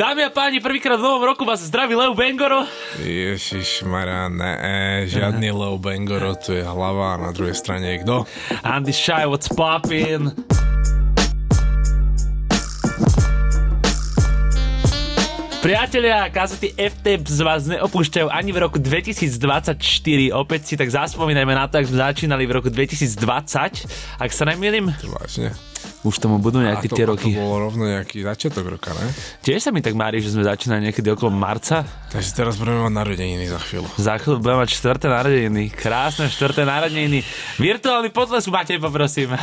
Dámy a páni, prvýkrát v novom roku vás zdraví Leo Bengoro. Ježiš Maria, ne, žiadny Leo Bengoro, tu je hlava a na druhej strane je kto? Andy Shy, what's poppin'? Priatelia, kazety FTP z vás neopúšťajú ani v roku 2024. Opäť si tak zaspomínajme na to, ak sme začínali v roku 2020. Ak sa nemýlim. Vážne. Už tomu budú nejaké to, tie roky. To bolo rovno nejaký začiatok roka, ne? Tiež sa mi tak mári, že sme začínali niekedy okolo marca. Takže teraz budeme mať narodeniny za chvíľu. Za chvíľu budeme mať štvrté narodeniny. Krásne štvrté narodeniny. Virtuálny potles, Matej, poprosím.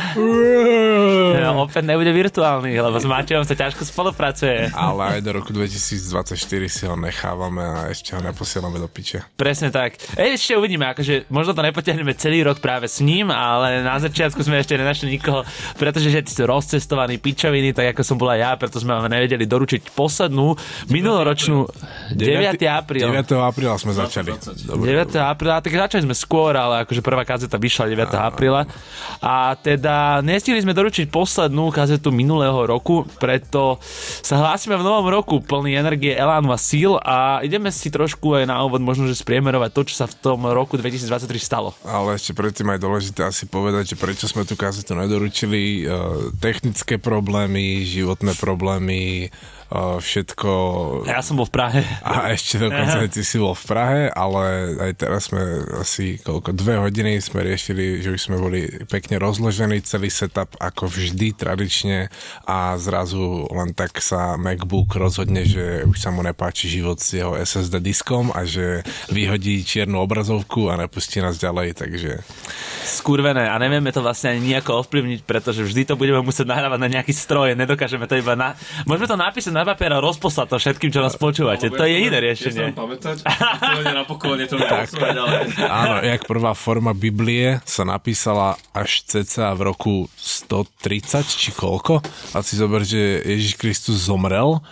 ja, opäť nebude virtuálny, lebo s Matejom sa ťažko spolupracuje. Ale aj do roku 2024 si ho nechávame a ešte ho neposielame do piče. Presne tak. E, ešte uvidíme, akože možno to nepotiahneme celý rok práve s ním, ale na začiatku sme ešte nenašli nikoho, pretože že ty rozcestovaný pičoviny, tak ako som bola ja, preto sme vám nevedeli doručiť poslednú minuloročnú 9. apríl. 9. apríla sme začali. 9. apríla, tak začali sme skôr, ale akože prvá kazeta vyšla 9. apríla. A teda nestihli sme doručiť poslednú kazetu minulého roku, preto sa hlásime v novom roku plný energie, elánu a síl a ideme si trošku aj na úvod možno, že spriemerovať to, čo sa v tom roku 2023 stalo. Ale ešte predtým aj dôležité asi povedať, že prečo sme tú kazetu nedoručili technické problémy, životné problémy, všetko... Ja som bol v Prahe. A ešte dokonca ty si bol v Prahe, ale aj teraz sme asi koľko, dve hodiny sme riešili, že už sme boli pekne rozložení, celý setup ako vždy tradične a zrazu len tak sa MacBook rozhodne, že už sa mu nepáči život s jeho SSD diskom a že vyhodí čiernu obrazovku a nepustí nás ďalej, takže... Skurvené a nevieme to vlastne ani nejako ovplyvniť, pretože vždy to budeme musieť nahrávať na nejaký stroj, nedokážeme to iba na... Môžeme to napísať na papier a rozposlať to všetkým, čo nás počúvate. To je iné riešenie. Ja pamätať, na pokolenie to tak. Áno, jak prvá forma Biblie sa napísala až ceca v roku 130, či koľko. A si zober, že Ježiš Kristus zomrel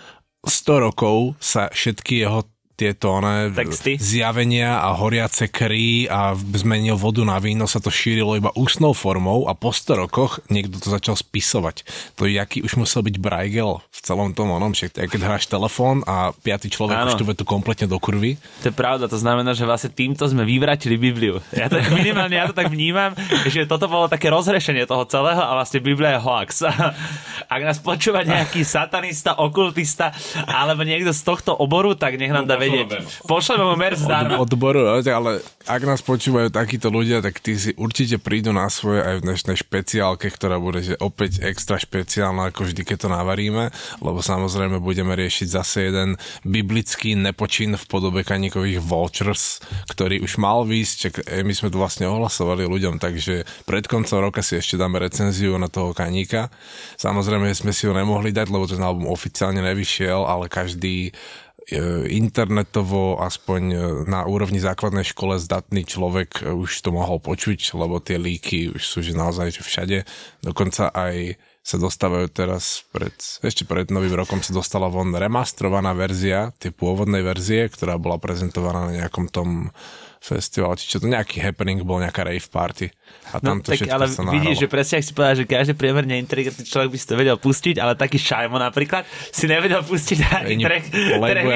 100 rokov sa všetky jeho tieto one, Texty. zjavenia a horiace kry a zmenil vodu na víno, sa to šírilo iba ústnou formou a po 100 rokoch niekto to začal spisovať. To jaký už musel byť Braigel v celom tom onom, však keď hráš telefón a piatý človek Áno. už tú vetu kompletne do kurvy. To je pravda, to znamená, že vlastne týmto sme vyvratili Bibliu. Ja to minimálne ja to tak vnímam, že toto bolo také rozhrešenie toho celého a vlastne Biblia je hoax. Ak nás počúva nejaký satanista, okultista alebo niekto z tohto oboru, tak nech nám dá vedieť. Pošleme mu merch zdarma. Od, odboru, ale ak nás počúvajú takíto ľudia, tak tí si určite prídu na svoje aj v dnešnej špeciálke, ktorá bude že opäť extra špeciálna, ako vždy, keď to navaríme, lebo samozrejme budeme riešiť zase jeden biblický nepočin v podobe kaníkových Vultures, ktorý už mal výsť, my sme to vlastne ohlasovali ľuďom, takže pred koncom roka si ešte dáme recenziu na toho kaníka. Samozrejme sme si ho nemohli dať, lebo ten album oficiálne nevyšiel, ale každý E, internetovo, aspoň e, na úrovni základnej škole zdatný človek e, už to mohol počuť, lebo tie líky už sú že naozaj všade. Dokonca aj sa dostávajú teraz pred, ešte pred novým rokom sa dostala von remastrovaná verzia, tie pôvodnej verzie, ktorá bola prezentovaná na nejakom tom festival, či čo to nejaký happening bol, nejaká rave party. A tam no, to tak, ale sa vidíš, že presne ak si povedal, že každý priemerne inteligentný človek by si to vedel pustiť, ale taký Šajmo napríklad si nevedel pustiť ani track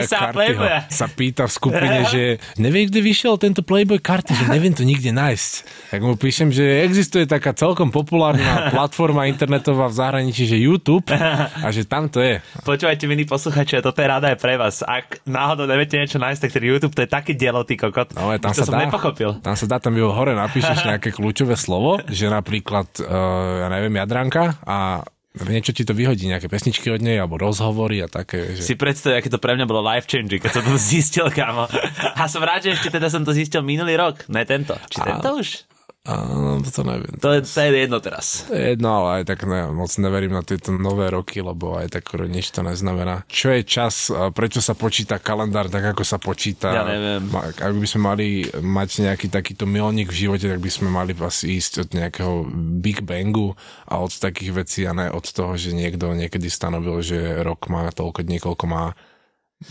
sa Playboya. Sa pýta v skupine, že nevie, kde vyšiel tento Playboy karty, že neviem to nikde nájsť. Tak mu píšem, že existuje taká celkom populárna platforma internetová v zahraničí, že YouTube a že tam to je. Počúvajte, milí posluchači, toto je rada aj pre vás. Ak náhodou neviete niečo nájsť, tak ten YouTube to je také dielo, ty kokot. No, tam to sa som dá, nepochopil. Tam sa dá, tam hore napíšeš nejaké kľúčové slovo, že napríklad, uh, ja neviem, Jadranka a niečo ti to vyhodí, nejaké pesničky od nej, alebo rozhovory a také. Že... Si predstav, aké to pre mňa bolo life changing, keď som to zistil, kámo. A som rád, že ešte teda som to zistil minulý rok, ne tento. Či a... tento už? Áno, to neviem. To je, to je jedno teraz. To je jedno, ale aj tak ne, moc neverím na tieto nové roky, lebo aj tak nič to neznamená. Čo je čas, prečo sa počíta kalendár tak, ako sa počíta? Ja neviem. Ak by sme mali mať nejaký takýto milník v živote, tak by sme mali asi ísť od nejakého Big Bangu a od takých vecí a ne od toho, že niekto niekedy stanovil, že rok má toľko dní, koľko má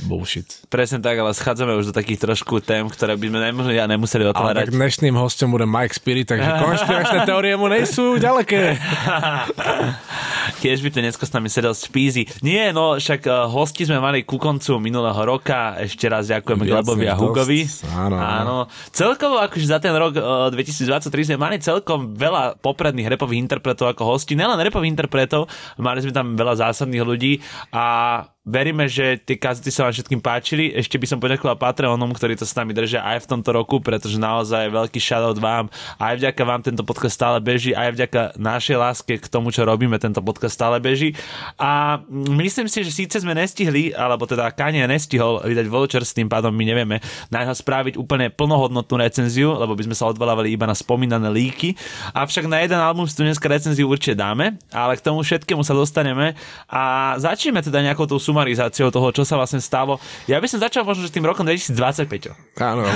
bullshit. Presne tak, ale schádzame už do takých trošku tém, ktoré by sme nemuseli, ja nemuseli otvárať. Ale tak dnešným hostom bude Mike Spirit, takže konšpiračné teórie mu nejsú ďaleké. tiež by tu dneska s nami sedel Spízy. Nie, no však uh, hosti sme mali ku koncu minulého roka. Ešte raz ďakujeme Glebovi a Hugovi. Áno, áno. áno. Celkovo akože za ten rok uh, 2023 sme mali celkom veľa popredných repových interpretov ako hosti. Nelen repových interpretov, mali sme tam veľa zásadných ľudí a veríme, že tie kazety sa vám všetkým páčili. Ešte by som poďakoval Patreonom, ktorí to s nami držia aj v tomto roku, pretože naozaj veľký shoutout vám. Aj vďaka vám tento podcast stále beží, aj vďaka našej láske k tomu, čo robíme, tento podcast stále beží. A myslím si, že síce sme nestihli, alebo teda Kanye nestihol vydať voucher, s tým pádom my nevieme na neho spraviť úplne plnohodnotnú recenziu, lebo by sme sa odvolávali iba na spomínané líky. Avšak na jeden album si tu dneska recenziu určite dáme, ale k tomu všetkému sa dostaneme a začneme teda nejakou tou sumarizáciou toho, čo sa vlastne stalo. Ja by som začal možno že tým rokom 2025. Áno,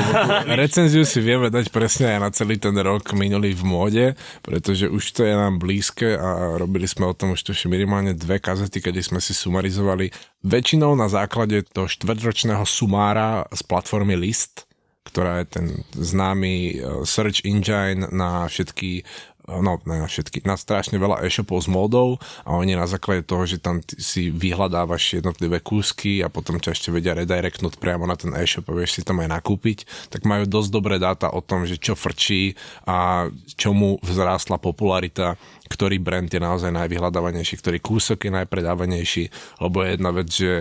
recenziu si vieme dať presne aj na celý ten rok minulý v móde, pretože už to je nám blízke a robili sme o tom už tuším minimálne dve kazety, kedy sme si sumarizovali väčšinou na základe toho štvrťročného sumára z platformy List, ktorá je ten známy eh, search engine na všetky no na všetky, na strašne veľa e-shopov s módou a oni na základe toho, že tam si vyhľadávaš jednotlivé kúsky a potom ťa ešte vedia redirectnúť priamo na ten e-shop a vieš si tam aj nakúpiť, tak majú dosť dobré dáta o tom, že čo frčí a čomu vzrástla popularita, ktorý brand je naozaj najvyhľadávanejší, ktorý kúsok je najpredávanejší, lebo je jedna vec, že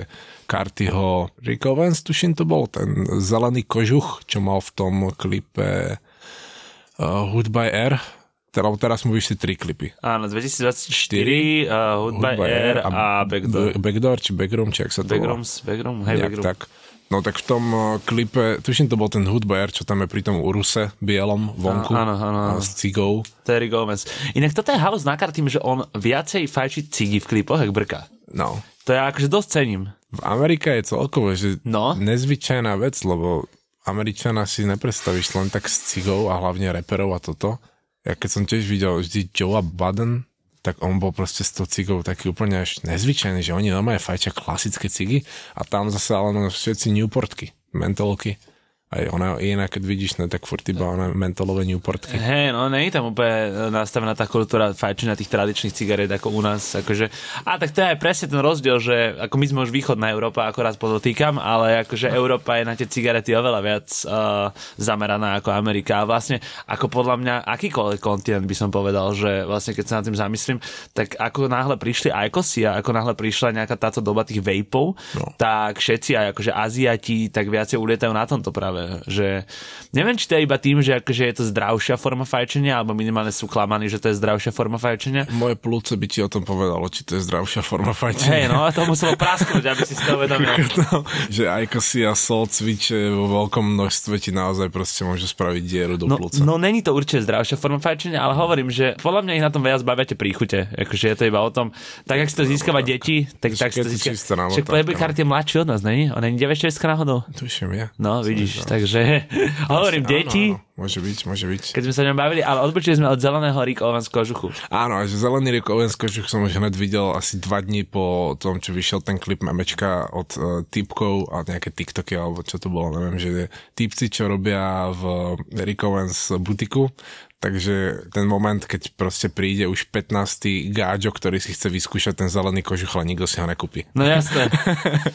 Cartiho Rick Owens, tuším to bol, ten zelený kožuch, čo mal v tom klipe uh, Hood by Air, teda, teraz mu vyšli tri klipy. Áno, 2024, uh, Hood by Air a Backdoor. B- Backdoor, či Backroom, či ak sa to volá. Backrooms, Backroom, hej, Backroom. tak. No tak v tom uh, klipe, tuším to bol ten Air, čo tam je pri tom Uruse bielom vonku Áno, áno, áno. a s cigou. Terry Gomez. Inak toto je halus na tým, že on viacej fajčí cigy v klipoch, jak brka. No. To ja akože dosť cením. V Amerike je celkovo, že No. nezvyčajná vec, lebo Američana si nepredstavíš len tak s cigou a hlavne reperov a toto. Ja keď som tiež videl vždy Joea Budden, tak on bol proste s tou cigou taký úplne až nezvyčajný, že oni normálne fajčia klasické cigy a tam zase ale všetci Newportky, mentolky. Aj ona iná, keď vidíš, ne, tak furt iba ona mentolové Newportky. Hej, no nie je tam úplne nastavená tá kultúra fajčenia tých tradičných cigariet ako u nás. Akože, a tak to je aj presne ten rozdiel, že ako my sme už východná Európa, akorát podotýkam, ale akože Európa je na tie cigarety oveľa viac uh, zameraná ako Amerika. A vlastne ako podľa mňa akýkoľvek kontinent by som povedal, že vlastne keď sa nad tým zamyslím, tak ako náhle prišli Aikosy a ako náhle prišla nejaká táto doba tých vapov, no. tak všetci aj akože Aziati tak viacej ulietajú na tomto práve že neviem, či to je iba tým, že akože je to zdravšia forma fajčenia, alebo minimálne sú klamaní, že to je zdravšia forma fajčenia. Moje plúce by ti o tom povedalo, či to je zdravšia forma Hej, fajčenia. no a to muselo prasknúť, aby si si to uvedomil. No, že aj si a sol cviče vo veľkom množstve ti naozaj proste môže spraviť dieru do No, plúca. no není to určite zdravšia forma fajčenia, ale hovorím, že podľa mňa ich na tom viac bavia tie príchute. Akože je to iba o tom, tak ak si to získava deti, tak, tak si to získava. Však Playboy no. Card je mladší od nás, není? On je 96 náhodou. Tuším, ja. No, vidíš, takže hovorím, deti, Áno, áno, môže byť, môže byť. keď sme sa ňom bavili, ale odbočili sme od zeleného Rick Owens kožuchu. Áno, že Zelený Rick Owens kožuch som už hned videl asi dva dní po tom, čo vyšiel ten klip memečka od uh, typkov a nejaké TikToky, alebo čo to bolo, neviem, že typci, čo robia v Rick Owens butiku, Takže ten moment, keď proste príde už 15. gáďo, ktorý si chce vyskúšať ten zelený kožuch, ale nikto si ho nekúpi. No jasné.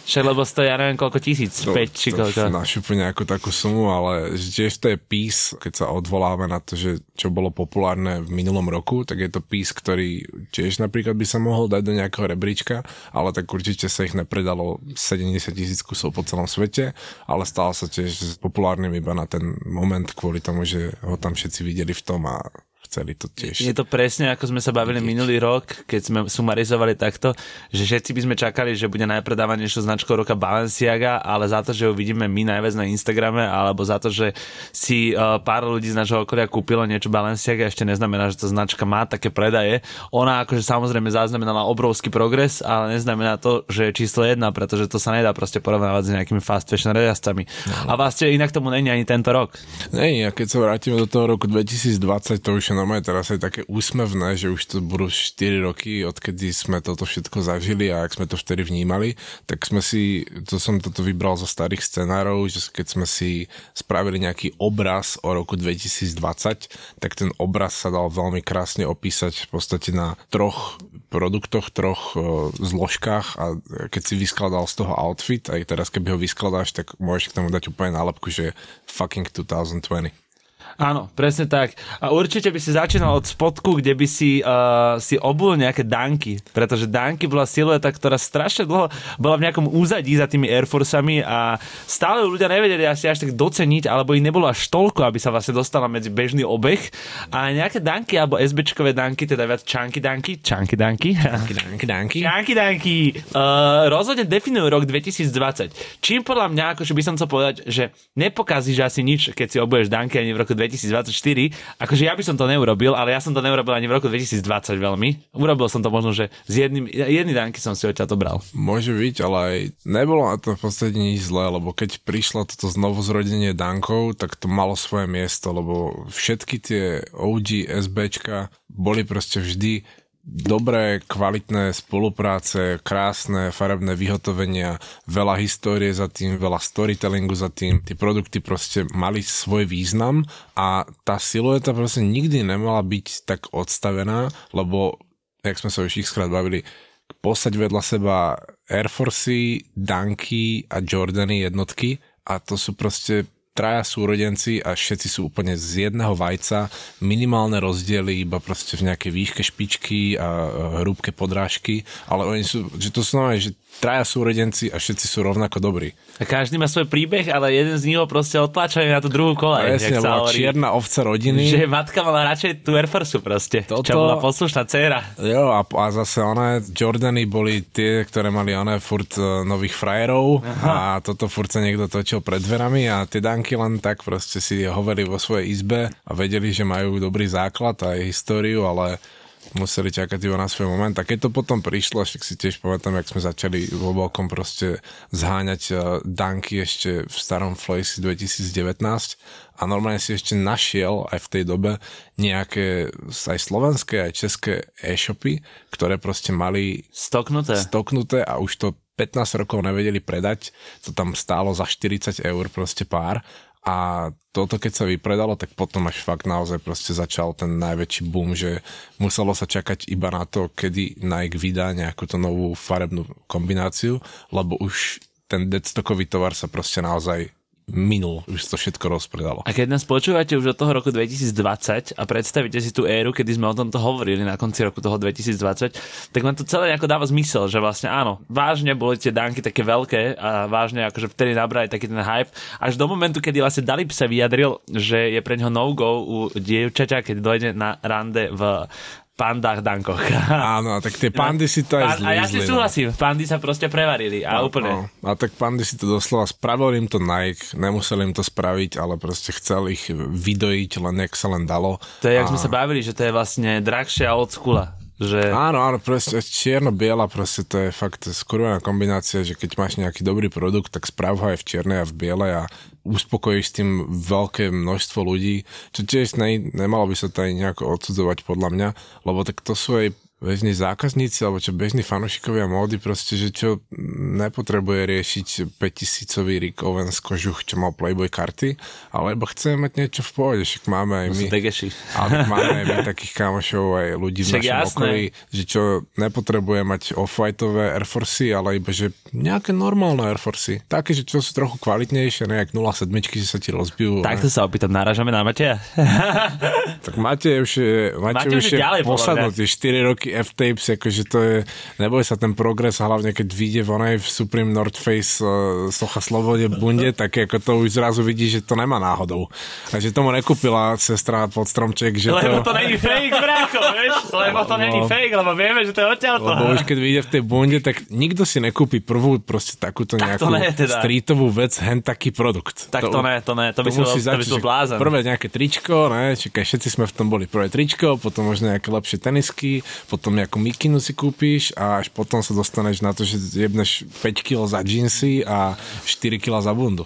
Však lebo stojí, ja neviem koľko tisíc, 5 či koľko. Našupu nejakú takú sumu, ale tiež to je pís, keď sa odvoláme na to, že čo bolo populárne v minulom roku, tak je to pís, ktorý tiež napríklad by sa mohol dať do nejakého rebríčka, ale tak určite sa ich nepredalo 70 tisíc kusov po celom svete, ale stal sa tiež populárnym iba na ten moment kvôli tomu, že ho tam všetci videli v tom a chceli to tiež. Je to presne ako sme sa bavili minulý rok, keď sme sumarizovali takto, že všetci by sme čakali, že bude najpredávanejšou značkou roka Balenciaga, ale za to, že ju vidíme my najviac na Instagrame, alebo za to, že si uh, pár ľudí z nášho okolia kúpilo niečo Balenciaga, ešte neznamená, že tá značka má také predaje. Ona akože samozrejme zaznamenala obrovský progres, ale neznamená to, že je číslo jedna, pretože to sa nedá proste porovnávať s nejakými fast fashion reťazcami. A vlastne inak tomu není ani tento rok. Nej, a keď sa vrátime do toho roku 2020, to už je normálne teraz aj také úsmevné, že už to budú 4 roky, odkedy sme toto všetko zažili a ak sme to vtedy vnímali, tak sme si, to som toto vybral zo starých scenárov, že keď sme si spravili nejaký obraz o roku 2020, tak ten obraz sa dal veľmi krásne opísať v podstate na troch produktoch, troch uh, zložkách a keď si vyskladal z toho outfit, aj teraz keby ho vyskladáš, tak môžeš k tomu dať úplne nálepku, že fucking 2020. Áno, presne tak. A určite by si začínal od spodku, kde by si, uh, si obul nejaké danky, pretože danky bola silueta, ktorá strašne dlho bola v nejakom úzadí za tými Air Forceami a stále ľudia nevedeli asi až tak doceniť, alebo ich nebolo až toľko, aby sa vlastne dostala medzi bežný obeh. A nejaké danky, alebo SBčkové danky, teda viac čanky danky, čanky danky, Danky, danky, danky. Čanky danky, uh, rozhodne definujú rok 2020. Čím podľa mňa, akože by som chcel povedať, že nepokazíš asi nič, keď si obuješ danky ani v roku 2024. Akože ja by som to neurobil, ale ja som to neurobil ani v roku 2020 veľmi. Urobil som to možno, že z jedným, jedný danky som si odtiaľ to bral. Môže byť, ale aj nebolo na to v podstate nič zlé, lebo keď prišlo toto znovu zrodenie Dankov, tak to malo svoje miesto, lebo všetky tie OG SBčka boli proste vždy dobré, kvalitné spolupráce, krásne farebné vyhotovenia, veľa histórie za tým, veľa storytellingu za tým. Tie produkty proste mali svoj význam a tá silueta proste nikdy nemala byť tak odstavená, lebo, jak sme sa už ich skrát bavili, posať vedľa seba Air Forcey, Dunky a Jordany jednotky a to sú proste traja súrodenci a všetci sú úplne z jedného vajca, minimálne rozdiely iba proste v nejakej výške špičky a hrúbke podrážky, ale oni sú, že to normálne, že traja súrodenci a všetci sú rovnako dobrí. A každý má svoj príbeh, ale jeden z nich ho proste otláčajú na tú druhú kolej. Presne, bola hovorí. čierna ovca rodiny. Že matka mala radšej tú Air Force proste, Toto- čo bola poslušná dcéra. Jo, a, a zase one, Jordany boli tie, ktoré mali one furt uh, nových frajerov a toto furt sa niekto točil pred dverami a tie danky len tak proste si hovorili vo svojej izbe a vedeli, že majú dobrý základ a aj históriu, ale museli čakať iba na svoj moment. A keď to potom prišlo, však si tiež pamätám, jak sme začali vo veľkom proste zháňať uh, danky ešte v starom Flacey 2019 a normálne si ešte našiel aj v tej dobe nejaké aj slovenské, aj české e-shopy, ktoré proste mali Stoknuté. stoknuté a už to 15 rokov nevedeli predať, to tam stálo za 40 eur proste pár a toto keď sa vypredalo, tak potom až fakt naozaj proste začal ten najväčší boom, že muselo sa čakať iba na to, kedy Nike vydá nejakú tú novú farebnú kombináciu, lebo už ten deadstockový tovar sa proste naozaj minul, už to všetko rozpredalo. A keď nás počúvate už od toho roku 2020 a predstavíte si tú éru, kedy sme o tomto hovorili na konci roku toho 2020, tak vám to celé nejako dáva zmysel, že vlastne áno, vážne boli tie dánky také veľké a vážne akože vtedy nabrali taký ten hype, až do momentu, kedy vlastne Dalip sa vyjadril, že je pre neho no-go u dievčaťa, keď dojde na rande v pandách dankoch. Áno, tak tie pandy si to aj A ja si zlízli. no. súhlasím, pandy sa proste prevarili a úplne. No, a tak pandy si to doslova spravil im to Nike, nemusel im to spraviť, ale proste chcel ich vydojiť len jak sa len dalo. To je, jak A- sme sa bavili, že to je vlastne drahšia od skula. Že... Áno, áno, proste čierno-biela, proste to je fakt skurvená kombinácia, že keď máš nejaký dobrý produkt, tak správ ho aj v čiernej a v bielej a uspokojíš tým veľké množstvo ľudí, čo tiež ne, nemalo by sa to aj nejako odsudzovať podľa mňa, lebo tak to sú aj bežní zákazníci alebo čo bežní fanúšikovia módy proste, že čo nepotrebuje riešiť 5000 Rick Owens kožuch, čo mal Playboy karty, alebo chceme mať niečo v pohode, však máme aj my. Ale tak máme aj my takých kamošov, aj ľudí v Však našom jasné. okolí, že čo nepotrebuje mať off-whiteové Air Forcey, ale iba, že nejaké normálne Air Forcey. Také, že čo sú trochu kvalitnejšie, nejak 07, že sa ti rozbijú. Takto sa opýtam, náražame na Mateja? Tak Matej už je, Matej Matej už je je ďalej, posadnutý, 4 roky F-Tapes, akože to je, neboj sa ten progres, hlavne keď vyjde von aj v Supreme North Face uh, Socha Slobode bunde, tak ako to už zrazu vidí, že to nemá náhodou. A že tomu nekúpila sestra pod stromček, že Lebo to... to není fake, brácho, vieš? Lebo to není No. fake, lebo vieme, že to je odtiaľ to. Lebo už keď vyjde v tej bunde, tak nikto si nekúpi prvú proste takúto Tak to nejakú ne, teda. streetovú vec, hen taký produkt. Tak to ne, to ne, to by si bol- musí to by si blázon. Prvé nejaké tričko, ne, čakaj, všetci sme v tom boli prvé tričko, potom možno nejaké lepšie tenisky, potom nejakú mikinu si kúpiš a až potom sa dostaneš na to, že jebneš 5 kg za džínsy a 4 kg za bundu.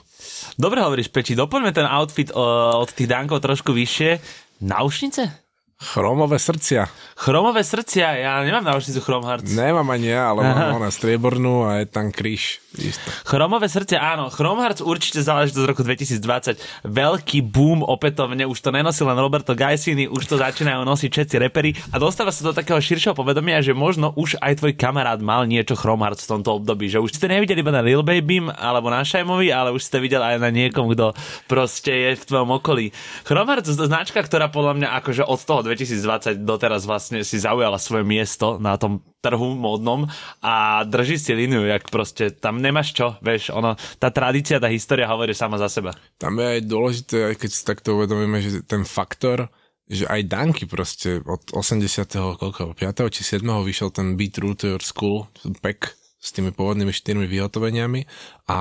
Dobre hovoríš, Peči, doplňme ten outfit o, od tých dánkov trošku vyššie. Náušnice? Chromové srdcia. Chromové srdcia, ja nemám náušnicu Chrome Hearts. Nemám ani ja, ale mám ona striebornú a je tam kríž. Isto. Chromové srdcia, áno. Chrome Hearts určite záležitosť z roku 2020. Veľký boom opätovne, už to nenosil len Roberto Gaisini, už to začínajú nosiť všetci repery a dostáva sa do takého širšieho povedomia, že možno už aj tvoj kamarát mal niečo Chrome Hearts v tomto období, že už ste nevideli iba na Lil Baby alebo na Shaimovi, ale už ste videli aj na niekom, kto proste je v tvojom okolí. Chrome Hearts značka, ktorá podľa mňa akože od toho 2020 doteraz vlastne si zaujala svoje miesto na tom trhu módnom a drží si líniu, jak proste tam nemáš čo, vieš, ono, tá tradícia, tá história hovorí sama za seba. Tam je aj dôležité, aj keď si takto uvedomíme, že ten faktor, že aj Danky proste od 80. koľko, 5. či 7. vyšiel ten Beat Root Your School, pack s tými pôvodnými štyrmi vyhotoveniami a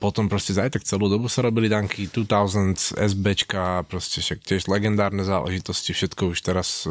potom proste za tak celú dobu sa robili danky 2000, SBčka, proste však tiež legendárne záležitosti, všetko už teraz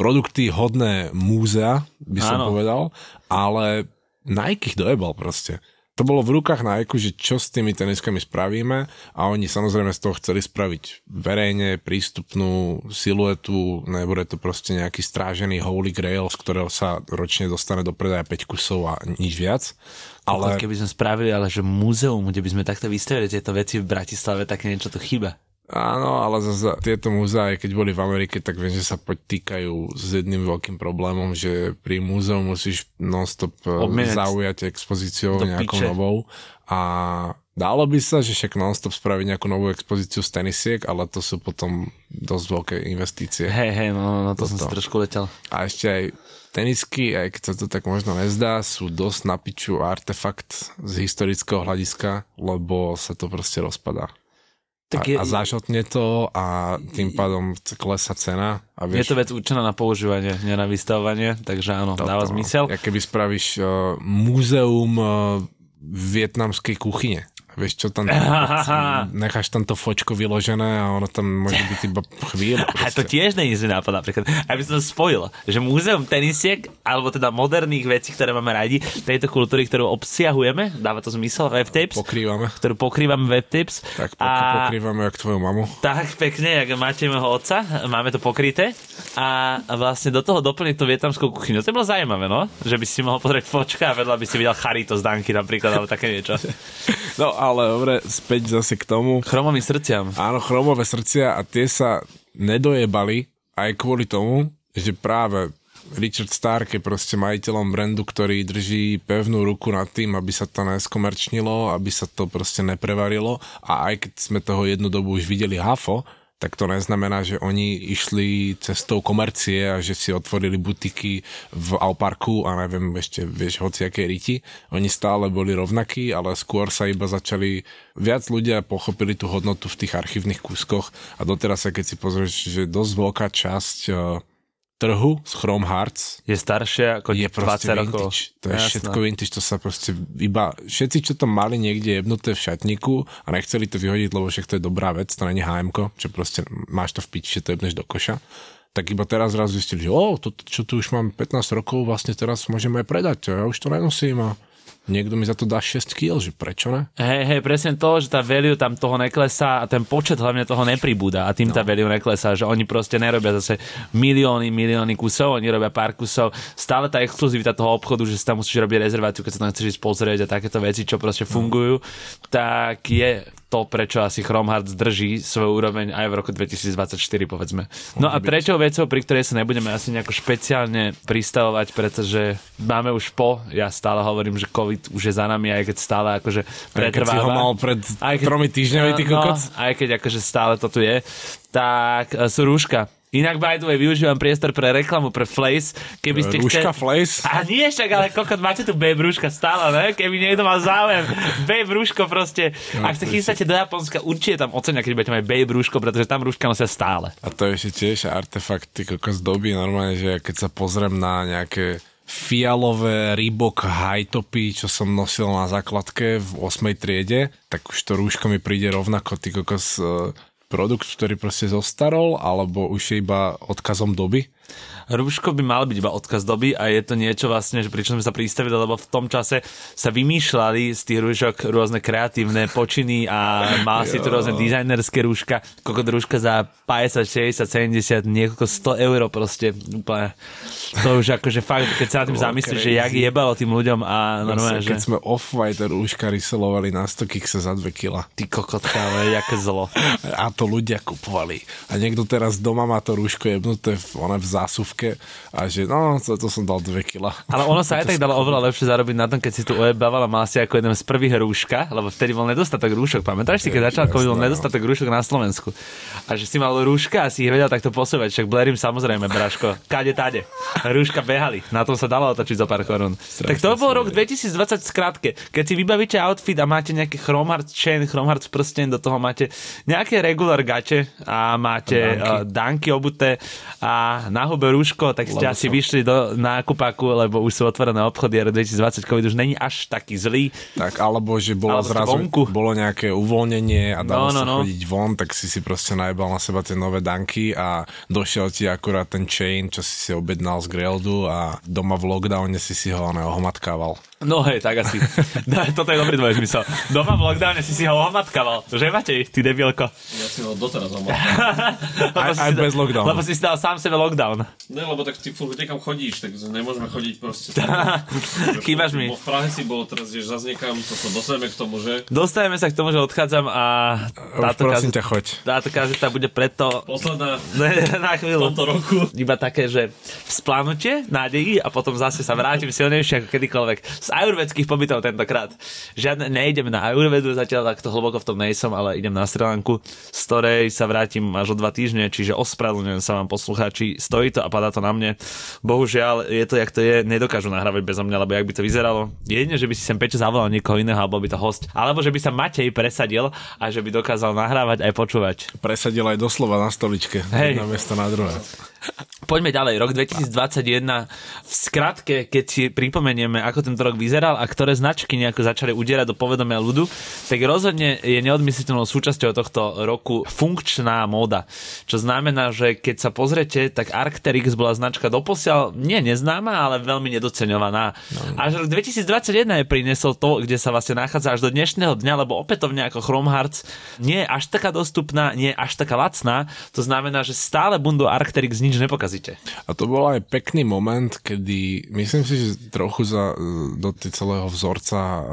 produkty hodné múzea, by som Áno. povedal, ale Nike ich dojebal proste to bolo v rukách Nike, že čo s tými teniskami spravíme a oni samozrejme z toho chceli spraviť verejne prístupnú siluetu, nebude to proste nejaký strážený holy grail, z ktorého sa ročne dostane do predaja 5 kusov a nič viac. Ale... Keby sme spravili, ale že múzeum, kde by sme takto vystavili tieto veci v Bratislave, tak niečo to chyba. Áno, ale zase tieto múzea, keď boli v Amerike, tak viem, že sa potýkajú s jedným veľkým problémom, že pri múzeu musíš non-stop eh, Obmienec zaujať expozíciou nejakou piče. novou a dalo by sa, že však non-stop spraviť nejakú novú expozíciu z tenisiek, ale to sú potom dosť veľké investície. Hej, hej, no, no, no to, to som si trošku letel. A ešte aj tenisky, aj keď sa to tak možno nezdá, sú dosť na piču artefakt z historického hľadiska, lebo sa to proste rozpadá. Tak je, a, a zažotne to a tým pádom klesa cena. A vieš, je to vec určená na používanie, nie na vystavovanie, takže áno, toto, dáva zmysel. Ja keby spravíš uh, múzeum uh, vietnamskej kuchyne vieš čo tam, necháš tam to fočko vyložené a ono tam môže byť iba chvíľu. A to tiež není zlý nápad napríklad. Aby som to spojil, že múzeum tenisiek, alebo teda moderných vecí, ktoré máme radi, tejto kultúry, ktorú obsiahujeme, dáva to zmysel, webtips. Pokrývame. Ktorú pokrývame webtips. Tak a... pokrývame jak tvoju mamu. Tak pekne, jak máte môjho otca, máme to pokryté. A vlastne do toho doplniť tú vietnamskú kuchyňu. To bolo zaujímavé, no? Že by si mohol pozrieť fočka a vedľa by si videl charito z Danky napríklad, alebo také niečo. No a ale dobre, späť zase k tomu. Chromovým srdciam. Áno, chromové srdcia a tie sa nedojebali aj kvôli tomu, že práve Richard Stark je proste majiteľom brandu, ktorý drží pevnú ruku nad tým, aby sa to neskomerčnilo, aby sa to proste neprevarilo a aj keď sme toho jednu dobu už videli hafo, tak to neznamená, že oni išli cestou komercie a že si otvorili butiky v Alparku a neviem ešte, vieš, hociaké riti. Oni stále boli rovnakí, ale skôr sa iba začali, viac ľudia pochopili tú hodnotu v tých archívnych kúskoch a doteraz sa keď si pozrieš, že dosť veľká časť eh, trhu z Chrome Hearts je staršie ako je 20 rokov. To je Jasné. všetko vintage, to sa proste iba, všetci, čo to mali niekde jebnuté v šatníku a nechceli to vyhodiť, lebo však to je dobrá vec, to není HM, čo proste máš to v piči, že to jebneš do koša tak iba teraz raz zistili, že o, to, čo tu už mám 15 rokov, vlastne teraz môžeme aj predať, ja už to nenosím a niekto mi za to dá 6 kg, že prečo ne? Hej, hej, presne to, že tá value tam toho neklesá a ten počet hlavne toho nepribúda a tým no. tá value neklesá, že oni proste nerobia zase milióny, milióny kusov, oni robia pár kusov. Stále tá exkluzivita toho obchodu, že si tam musíš robiť rezerváciu, keď sa tam chceš ísť pozrieť a takéto veci, čo proste fungujú, no. tak je to, prečo asi Chrome Hearts drží svoju úroveň aj v roku 2024, povedzme. No a treťou vecou, pri ktorej sa nebudeme asi nejako špeciálne pristavovať, pretože máme už po, ja stále hovorím, že COVID už je za nami, aj keď stále akože pretrváva. Aj keď si ho mal pred aj keď, tromi týždňami, ty no, kokot. No, aj keď akože stále to tu je, tak e, sú rúška Inak, by the way, využívam priestor pre reklamu pre Flace. Keby ste Rúška chceli... Flace? A nie však, ale kokot, máte tu Babe rúška stále, ne? Keby niekto mal záujem. Babe rúško proste. No, Ak sa chystáte do Japonska, určite tam ocenia, keď budete mať Babe rúško, pretože tam rúška nosia stále. A to je ešte tiež artefakt, ty kokos doby normálne, že keď sa pozriem na nejaké fialové Reebok high topy, čo som nosil na základke v 8. triede, tak už to rúško mi príde rovnako, ty kokos produkt, ktorý proste zostarol, alebo už je iba odkazom doby. Rúško by mal byť iba odkaz doby a je to niečo vlastne, že pričom sme sa pristavili, lebo v tom čase sa vymýšľali z tých rúšok rôzne kreatívne počiny a mal si tu rôzne dizajnerské rúška, koľko rúška za 50, 60, 70, niekoľko 100 eur proste úplne. To už akože fakt, keď sa na tým zamyslíš, že jak jebalo tým ľuďom a normálne, Keď že sme off-white rúška ryselovali na 100 kikse za 2 kila. ty kokotka, ale jaké zlo. A to ľudia kupovali. A niekto teraz doma má to rúško jebnuté v, one v zásuvke a že no, to, to som dal 2 kila. Ale ono sa aj tak dalo oveľa lepšie zarobiť na tom, keď si tu ojebával a mal si ako jeden z prvých rúška, lebo vtedy bol nedostatok rúšok. Pamätáš si, keď začal COVID, bol jasné, no. nedostatok rúšok na Slovensku. A že si mal rúška a si ich vedel takto posúvať. Však Blerim samozrejme, Braško. Kade, tade. Rúška behali. Na tom sa dalo otočiť za pár korún. Tak to bol rok 2020 skrátke. Keď si vybavíte outfit a máte nejaký Chrome Hearts chain, Chrome Hearts prsten, do toho máte nejaké regular gače a máte Danky. uh, danky obuté a na hube rúško, tak ste Lebo asi som- vyšli do nákupaku, lebo už sú otvorené obchody a rok 2020 COVID už není až taký zlý. Tak, alebo že bolo Alebo zrazu, vonku. bolo nejaké uvoľnenie a dalo No, no, sa no. chodiť von, tak si si proste najbal na seba tie nové danky a došiel ti akurát ten chain, čo si si objednal z Graildu a doma v lockdowne si si ho neohmatkával. No hej, tak asi. No, toto je dobrý tvoj zmysel. Doma v lockdowne si si ho ohmatkaval. Že Matej, ty debilko. Ja si ho doteraz. Lebo Aj- aj bez lockdownu. Lebo si si dal sám sebe lockdown. Ne, lebo tak ty furt niekam chodíš, tak nemôžeme chodiť proste. Chýbaš mi. Bo v Prahe si bol, teraz ideš zase niekam, to sa dostaneme k tomu, že Dostaneme sa k tomu, že odchádzam a Už táto, prosím ťa, choď. táto kazeta bude preto posledná Ne, na v chvíľu. tomto roku. Iba také, že splánutie, nádejí a potom zase sa vrátim silnejšie ako kedykoľvek. Z ajurvedských pobytov tentokrát. Žiadne, nejdem na ajurvedu, zatiaľ takto hlboko v tom nejsom, ale idem na Sri Lanku, z ktorej sa vrátim až o dva týždne, čiže ospravedlňujem sa vám poslucháči. Stojí to a padá to na mne. Bohužiaľ, je to, jak to je, nedokážu nahrávať bezo mňa, lebo jak by to vyzeralo. Jedine, že by si sem Peťo zavolal niekoho iného, alebo by to host. Alebo že by sa Matej presadil a že by dokázal nahrávať aj počúvať. Presadil aj doslova na stoličke. Hej. Jedno miesto na druhé. Poďme ďalej, rok 2021. V skratke, keď si pripomenieme, ako tento rok vyzeral a ktoré značky nejako začali udierať do povedomia ľudu, tak rozhodne je neodmysliteľnou súčasťou tohto roku funkčná móda. Čo znamená, že keď sa pozrete, tak Arcteryx bola značka doposiaľ nie neznáma, ale veľmi nedoceňovaná. Až rok 2021 je priniesol to, kde sa vlastne nachádza až do dnešného dňa, lebo opätovne ako Chrome Hearts nie je až taká dostupná, nie je až taká lacná. To znamená, že stále bundu Arcteryx nič nepokazíte. A to bol aj pekný moment, kedy myslím si, že trochu za, do celého vzorca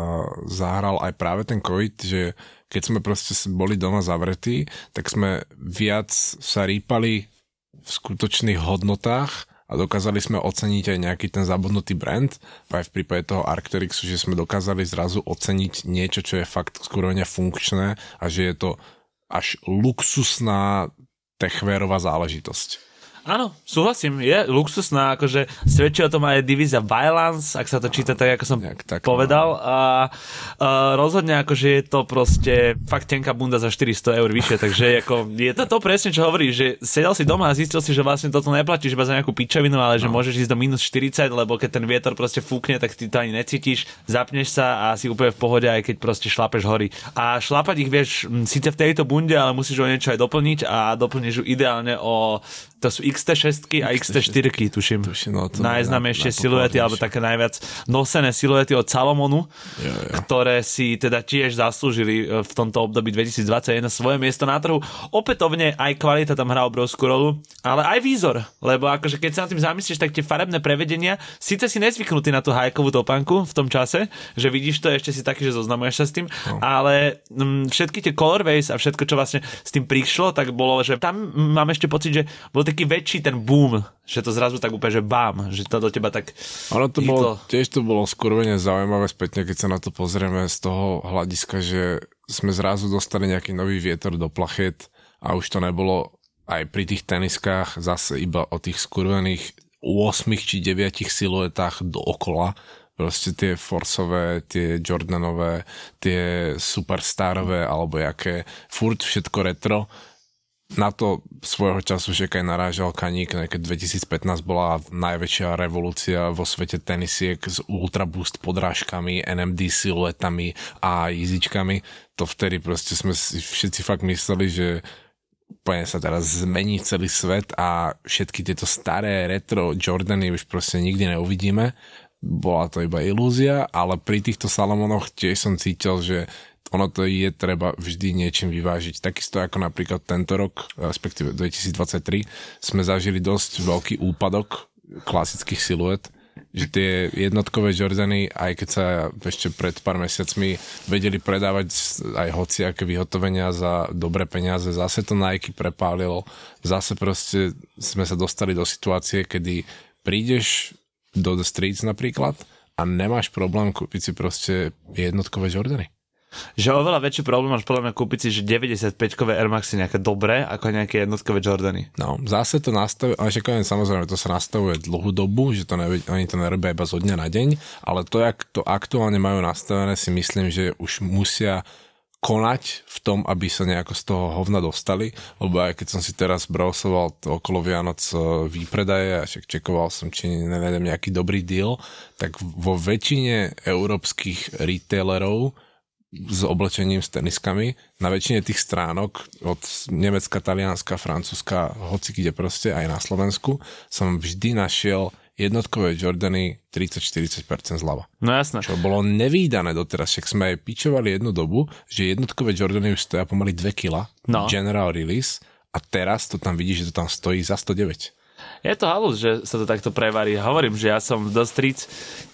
zahral aj práve ten COVID, že keď sme proste boli doma zavretí, tak sme viac sa rýpali v skutočných hodnotách a dokázali sme oceniť aj nejaký ten zabudnutý brand, aj v prípade toho Arcteryxu, že sme dokázali zrazu oceniť niečo, čo je fakt skurovne funkčné a že je to až luxusná techvérová záležitosť. Áno, súhlasím, je luxusná, akože svedčí o tom aj divízia Violence, ak sa to číta tak, ako som Jak tak, povedal. A, a rozhodne akože je to proste fakt tenká bunda za 400 eur vyššie, takže ako, je to to presne, čo hovoríš, že sedel si doma a zistil si, že vlastne toto neplatíš iba za nejakú pičovinu, ale že môžeš ísť do minus 40, lebo keď ten vietor proste fúkne, tak ty to ani necítiš, zapneš sa a si úplne v pohode, aj keď proste šlapeš hory. A šlapať ich vieš síce v tejto bunde, ale musíš o niečo aj doplniť a doplníš ju ideálne o to sú XT6 a XT4, tuším. Tuším, no to Najznámejšie naj- siluety, alebo také najviac nosené siluety od Salomonu, Jo, jo. ktoré si teda tiež zaslúžili e, v tomto období 2021 svoje miesto na trhu. Opätovne aj kvalita tam hrá obrovskú rolu, ale aj výzor, lebo akože keď sa nad tým zamyslíš, tak tie farebné prevedenia, síce si nezvyknutý na tú hajkovú topanku v tom čase, že vidíš to, ešte si taký, že zoznamuješ sa s tým, No. ale mm, všetky tie colorways a všetko, čo vlastne s tým prišlo, tak bolo, že tam mám ešte pocit, že bol taký väčší ten boom, že to zrazu tak úplne, že bam, že to do teba tak Ono to bolo, tiež to bolo skurvene zaujímavé spätne, keď sa na to pozrieme z toho hľadiska, že sme zrazu dostali nejaký nový vietor do plachet a už to nebolo aj pri tých teniskách zase iba o tých skurvených 8 či 9 siluetách dookola. Proste tie Forceové, tie Jordanové, tie Superstarové alebo jaké, furt všetko retro na to svojho času však aj narážal Kaník, no keď 2015 bola najväčšia revolúcia vo svete tenisiek s Ultra Boost podrážkami, NMD siluetami a jízičkami, to vtedy proste sme si všetci fakt mysleli, že úplne sa teraz zmení celý svet a všetky tieto staré retro Jordany už proste nikdy neuvidíme. Bola to iba ilúzia, ale pri týchto Salomonoch tiež som cítil, že ono to je treba vždy niečím vyvážiť. Takisto ako napríklad tento rok, respektíve 2023, sme zažili dosť veľký úpadok klasických siluet, že tie jednotkové Jordany, aj keď sa ešte pred pár mesiacmi vedeli predávať aj hociaké vyhotovenia za dobré peniaze, zase to Nike prepálilo, zase proste sme sa dostali do situácie, kedy prídeš do The Streets napríklad a nemáš problém kúpiť si proste jednotkové Jordany. Že oveľa väčší problém máš podľa mňa kúpiť si, že 95-kové Air Maxy nejaké dobré, ako nejaké jednotkové Jordany. No, zase to nastavuje, ale však samozrejme, to sa nastavuje dlhú dobu, že to ne, oni to nerobia iba zo dňa na deň, ale to, jak to aktuálne majú nastavené, si myslím, že už musia konať v tom, aby sa nejako z toho hovna dostali, lebo aj keď som si teraz browsoval to okolo Vianoc e, výpredaje a však čekoval som, či nenájdem nejaký dobrý deal, tak vo väčšine európskych retailerov s oblečením, s teniskami. Na väčšine tých stránok od Nemecka, Talianska, Francúzska, hoci kde proste, aj na Slovensku, som vždy našiel jednotkové Jordany 30-40% zľava. No jasné. Čo bolo nevýdané doteraz, však sme aj pičovali jednu dobu, že jednotkové Jordany už stoja pomaly 2 kg, no. general release, a teraz to tam vidíš, že to tam stojí za 109. Je to halus, že sa to takto prevarí. Hovorím, že ja som do Street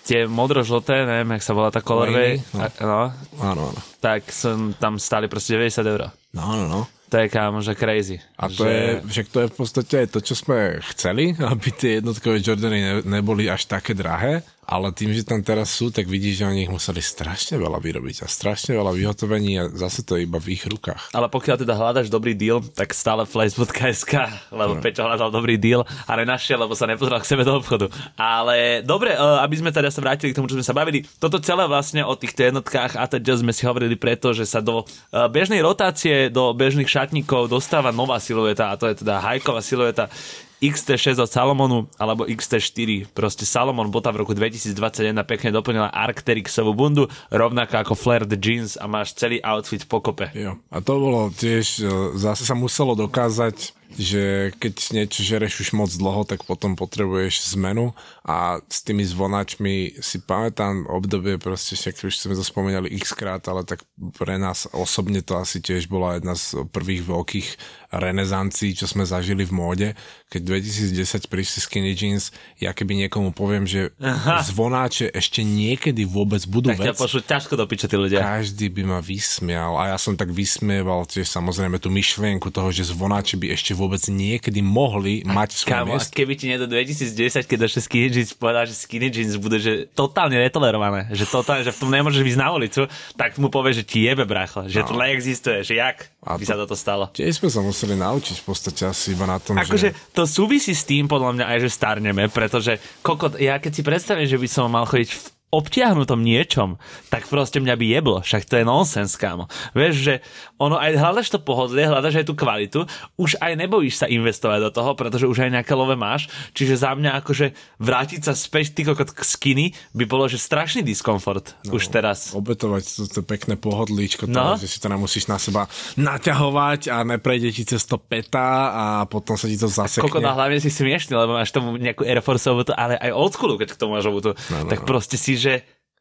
tie modro-žlté, neviem, jak sa volá tá colorway. No. no. Áno, áno. Tak som tam stáli proste 90 eur. No, no, no. To je kámo, že crazy. A to že... je, však to je v podstate to, čo sme chceli, aby tie jednotkové Jordany ne, neboli až také drahé, ale tým, že tam teraz sú, tak vidíš, že oni ich museli strašne veľa vyrobiť a strašne veľa vyhotovení a zase to je iba v ich rukách. Ale pokiaľ teda hľadaš dobrý deal, tak stále flash.sk, lebo no. Peťo hľadal dobrý deal a nenašiel, lebo sa nepozeral k sebe do obchodu. Ale dobre, e, aby sme teda sa vrátili k tomu, čo sme sa bavili, toto celé vlastne o týchto jednotkách a teda sme si hovorili preto, že sa do e, bežnej rotácie, do bežných šatníkov dostáva nová silueta a to je teda hajková silueta XT6 od Salomonu alebo XT4. Proste Salomon bota v roku 2021 pekne doplnila Arcterixovú bundu, rovnako ako flared jeans a máš celý outfit pokope. Jo. A to bolo tiež, e, zase sa muselo dokázať že keď niečo žereš už moc dlho, tak potom potrebuješ zmenu a s tými zvonačmi si pamätám obdobie proste, však už sme to spomínali x krát, ale tak pre nás osobne to asi tiež bola jedna z prvých veľkých renesancií, čo sme zažili v móde. Keď 2010 prišli skinny jeans, ja keby niekomu poviem, že Aha. zvonáče ešte niekedy vôbec budú tak vec. Tak pošlu ťažko do piče tí ľudia. Každý by ma vysmial a ja som tak vysmieval tiež samozrejme tú myšlienku toho, že zvonáče by ešte vôbec niekedy mohli a mať svoje kámo, miest. keby ti niekto 2010, keď došli skinny jeans, povedal, že skinny jeans bude že totálne netolerované, že, totálne, že v tom nemôžeš ísť na ulicu, tak mu povie, že ti jebe bracho, že no. to neexistuje, že jak a by to, sa toto stalo. Tiež sme sa museli naučiť v podstate asi iba na tom, akože, že... to súvisí s tým podľa mňa aj, že starneme, pretože kokot, ja keď si predstavím, že by som mal chodiť v obtiahnutom niečom, tak proste mňa by jeblo. Však to je nonsens, kámo. Vieš, že ono aj hľadaš to pohodlie, hľadaš aj tú kvalitu, už aj nebojíš sa investovať do toho, pretože už aj nejaké love máš. Čiže za mňa akože vrátiť sa späť ty kokot k skinny by bolo, že strašný diskomfort no, už teraz. Obetovať to, to pekné pohodlíčko, no? že si to nemusíš na seba naťahovať a neprejde ti cez to peta a potom sa ti to zasekne. Kokot, a hlavne si smiešný, lebo máš tomu nejakú Air Force ale aj old schoolu, keď k tomu máš obutu, no, no, tak no. proste si že